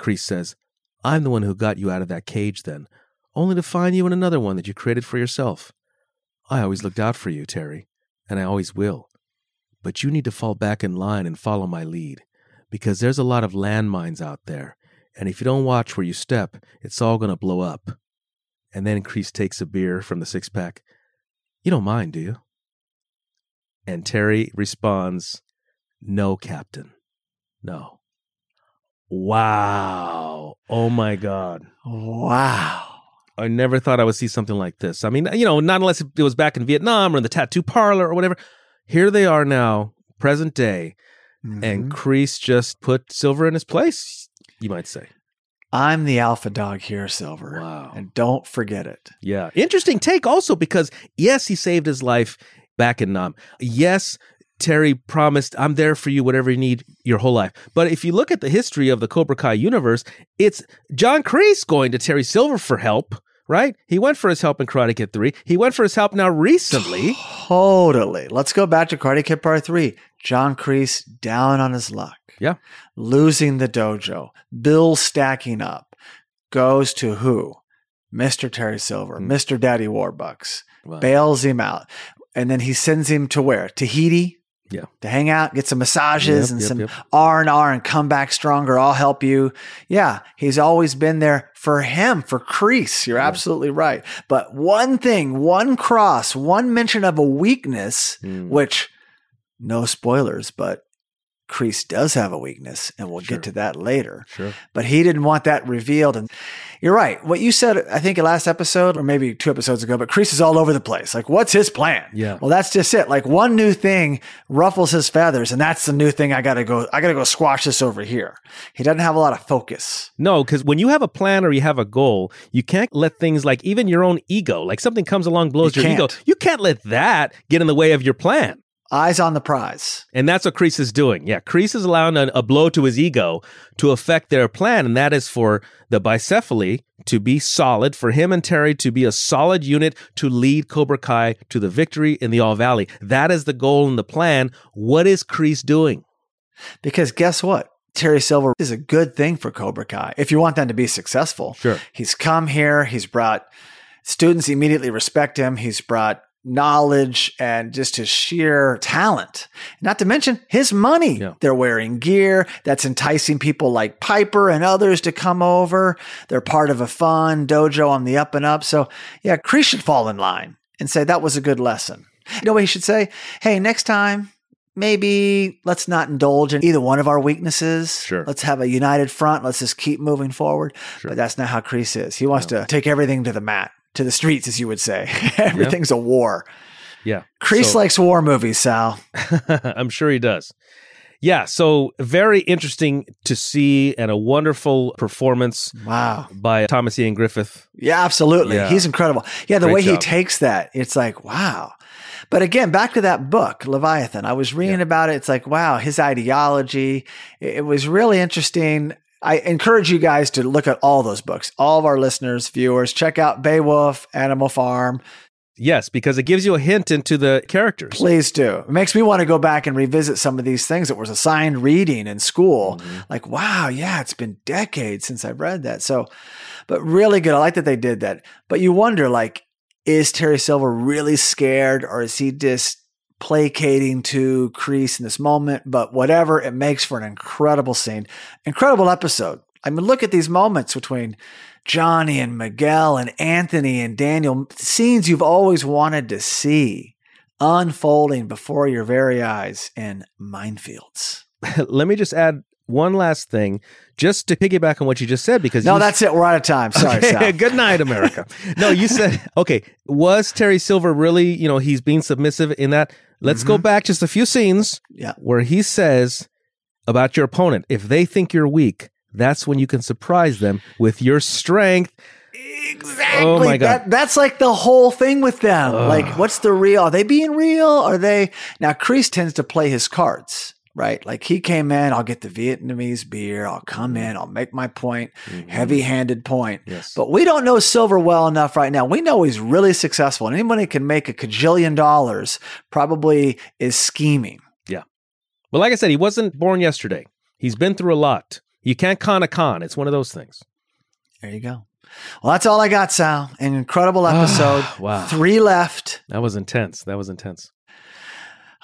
Kreese says, I'm the one who got you out of that cage then, only to find you in another one that you created for yourself. I always looked out for you, Terry, and I always will. But you need to fall back in line and follow my lead, because there's a lot of landmines out there, and if you don't watch where you step, it's all going to blow up. And then Kreese takes a beer from the six pack. You don't mind, do you? And Terry responds, No, Captain. No. Wow. Oh my God. Wow. I never thought I would see something like this. I mean, you know, not unless it was back in Vietnam or in the tattoo parlor or whatever. Here they are now, present day, and Mhm. Kreese just put Silver in his place, you might say. I'm the alpha dog here, Silver. Wow. And don't forget it. Yeah. Interesting take also because, yes, he saved his life back in Nam. Yes, Terry promised, I'm there for you, whatever you need your whole life. But if you look at the history of the Cobra Kai universe, it's John Kreese going to Terry Silver for help, right? He went for his help in Karate Kid 3. He went for his help now recently. Totally. Let's go back to Karate Kid Part 3. John Kreese down on his luck. Yeah. Losing the dojo. Bill stacking up. Goes to who? Mr. Terry Silver, Hmm. Mr. Daddy Warbucks. Wow. Bails him out. And then he sends him to where? Tahiti? Yeah. To hang out, get some massages Yep, and yep, some yep. R and R and come back stronger. I'll help you. Yeah, he's always been there for him, for Kreese. You're absolutely right. But one thing, one cross, one mention of a weakness, Mm. which no spoilers, but Kreese does have a weakness, and we'll Sure. get to that later. Sure. But he didn't want that revealed. And you're right. What you said, I think, last episode, or maybe two episodes ago, but Kreese is all over the place. Like, what's his plan? Yeah. Well, that's just it. Like one new thing ruffles his feathers, and that's the new thing I gotta go, I gotta go squash this over here. He doesn't have a lot of focus. No, because when you have a plan or you have a goal, you can't let things like even your own ego, like something comes along, blows You your ego, can't. you can't let that get in the way of your plan. Eyes on the prize. And that's what Kreese is doing. Yeah, Kreese is allowing a, a blow to his ego to affect their plan, and that is for the bicephaly to be solid, for him and Terry to be a solid unit to lead Cobra Kai to the victory in the All Valley. That is the goal and the plan. What is Kreese doing? Because guess what? Terry Silver is a good thing for Cobra Kai if you want them to be successful. Sure. He's come here, he's brought students immediately respect him, he's brought knowledge and just his sheer talent. Not to mention his money. Yeah. They're wearing gear that's enticing people like Piper and others to come over. They're part of a fun dojo on the up and up. So, yeah, Kreese should fall in line and say that was a good lesson. You know what he should say? Hey, next time, maybe let's not indulge in either one of our weaknesses. Sure. Let's have a united front. Let's just keep moving forward. Sure. But that's not how Kreese is. He wants to take everything to the mat, to the streets, as you would say. Everything's a war. Yeah. Kreese So- likes war movies, Sal. I'm sure he does. Yeah, so very interesting to see and a wonderful performance Wow. by Thomas Ian Griffith. Yeah, absolutely. Yeah. He's incredible. Yeah, the Great way he takes that, it's like, wow. But again, back to that book, Leviathan. I was reading about it. It's like, wow, his ideology. It was really interesting. I encourage you guys to look at all those books. All of our listeners, viewers, check out Beowulf, Animal Farm. Yes, because it gives you a hint into the characters. Please do. It makes me want to go back and revisit some of these things that was assigned reading in school. Mm-hmm. Like, wow, yeah, it's been decades since I've read that. So, but really good. I like that they did that. But you wonder, like, is Terry Silver really scared or is he just placating to Kreese in this moment? But whatever, it makes for an incredible scene, incredible episode. I mean, look at these moments between Johnny and Miguel and Anthony and Daniel, scenes you've always wanted to see unfolding before your very eyes in minefields. Let me just add one last thing, just to piggyback on what you just said, because No, that's it. We're out of time. Sorry, Okay, Good night, America. no, you said okay. Was Terry Silver really? You know, he's being submissive in that. Let's go back just a few scenes Mm-hmm. Yeah. where he says about your opponent, if they think you're weak, that's when you can surprise them with your strength. Exactly. Oh my God. That, that's like the whole thing with them. Like, what's the real? Are they being real? Are they now? Kreese tends to play his cards, right? Like he came in, I'll get the Vietnamese beer, I'll come mm-hmm. in, I'll make my point, mm-hmm. heavy-handed point. Yes. But we don't know Silver well enough right now. We know he's really successful, and anyone who can make a cajillion dollars probably is scheming. Yeah. Well, like I said, he wasn't born yesterday. He's been through a lot. You can't con a con. It's one of those things. There you go. Well, that's all I got, Sal. An incredible ah, episode. Wow. Three left. That was intense. That was intense.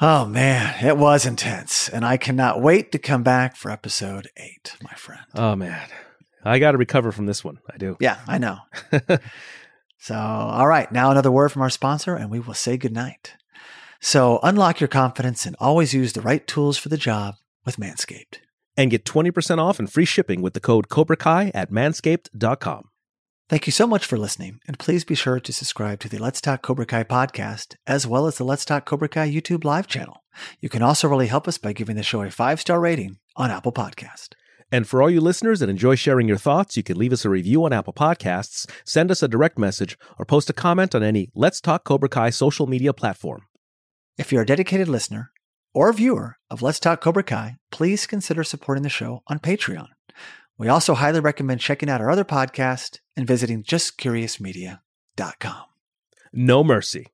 Oh man, it was intense. And I cannot wait to come back for episode eight, my friend. Oh man, I got to recover from this one. I do. Yeah, I know. so, all right. Now another word from our sponsor, and we will say goodnight. So, unlock your confidence and always use the right tools for the job with Manscaped. And get 20% off and free shipping with the code Cobra Kai at manscaped.com. Thank you so much for listening, and please be sure to subscribe to the Let's Talk Cobra Kai podcast, as well as the Let's Talk Cobra Kai YouTube live channel. You can also really help us by giving the show a five star rating on Apple Podcast. And for all you listeners that enjoy sharing your thoughts, you can leave us a review on Apple Podcasts, send us a direct message, or post a comment on any Let's Talk Cobra Kai social media platform. If you're a dedicated listener or viewer of Let's Talk Cobra Kai, please consider supporting the show on Patreon. We also highly recommend checking out our other podcast and visiting justcuriousmedia.com. No mercy.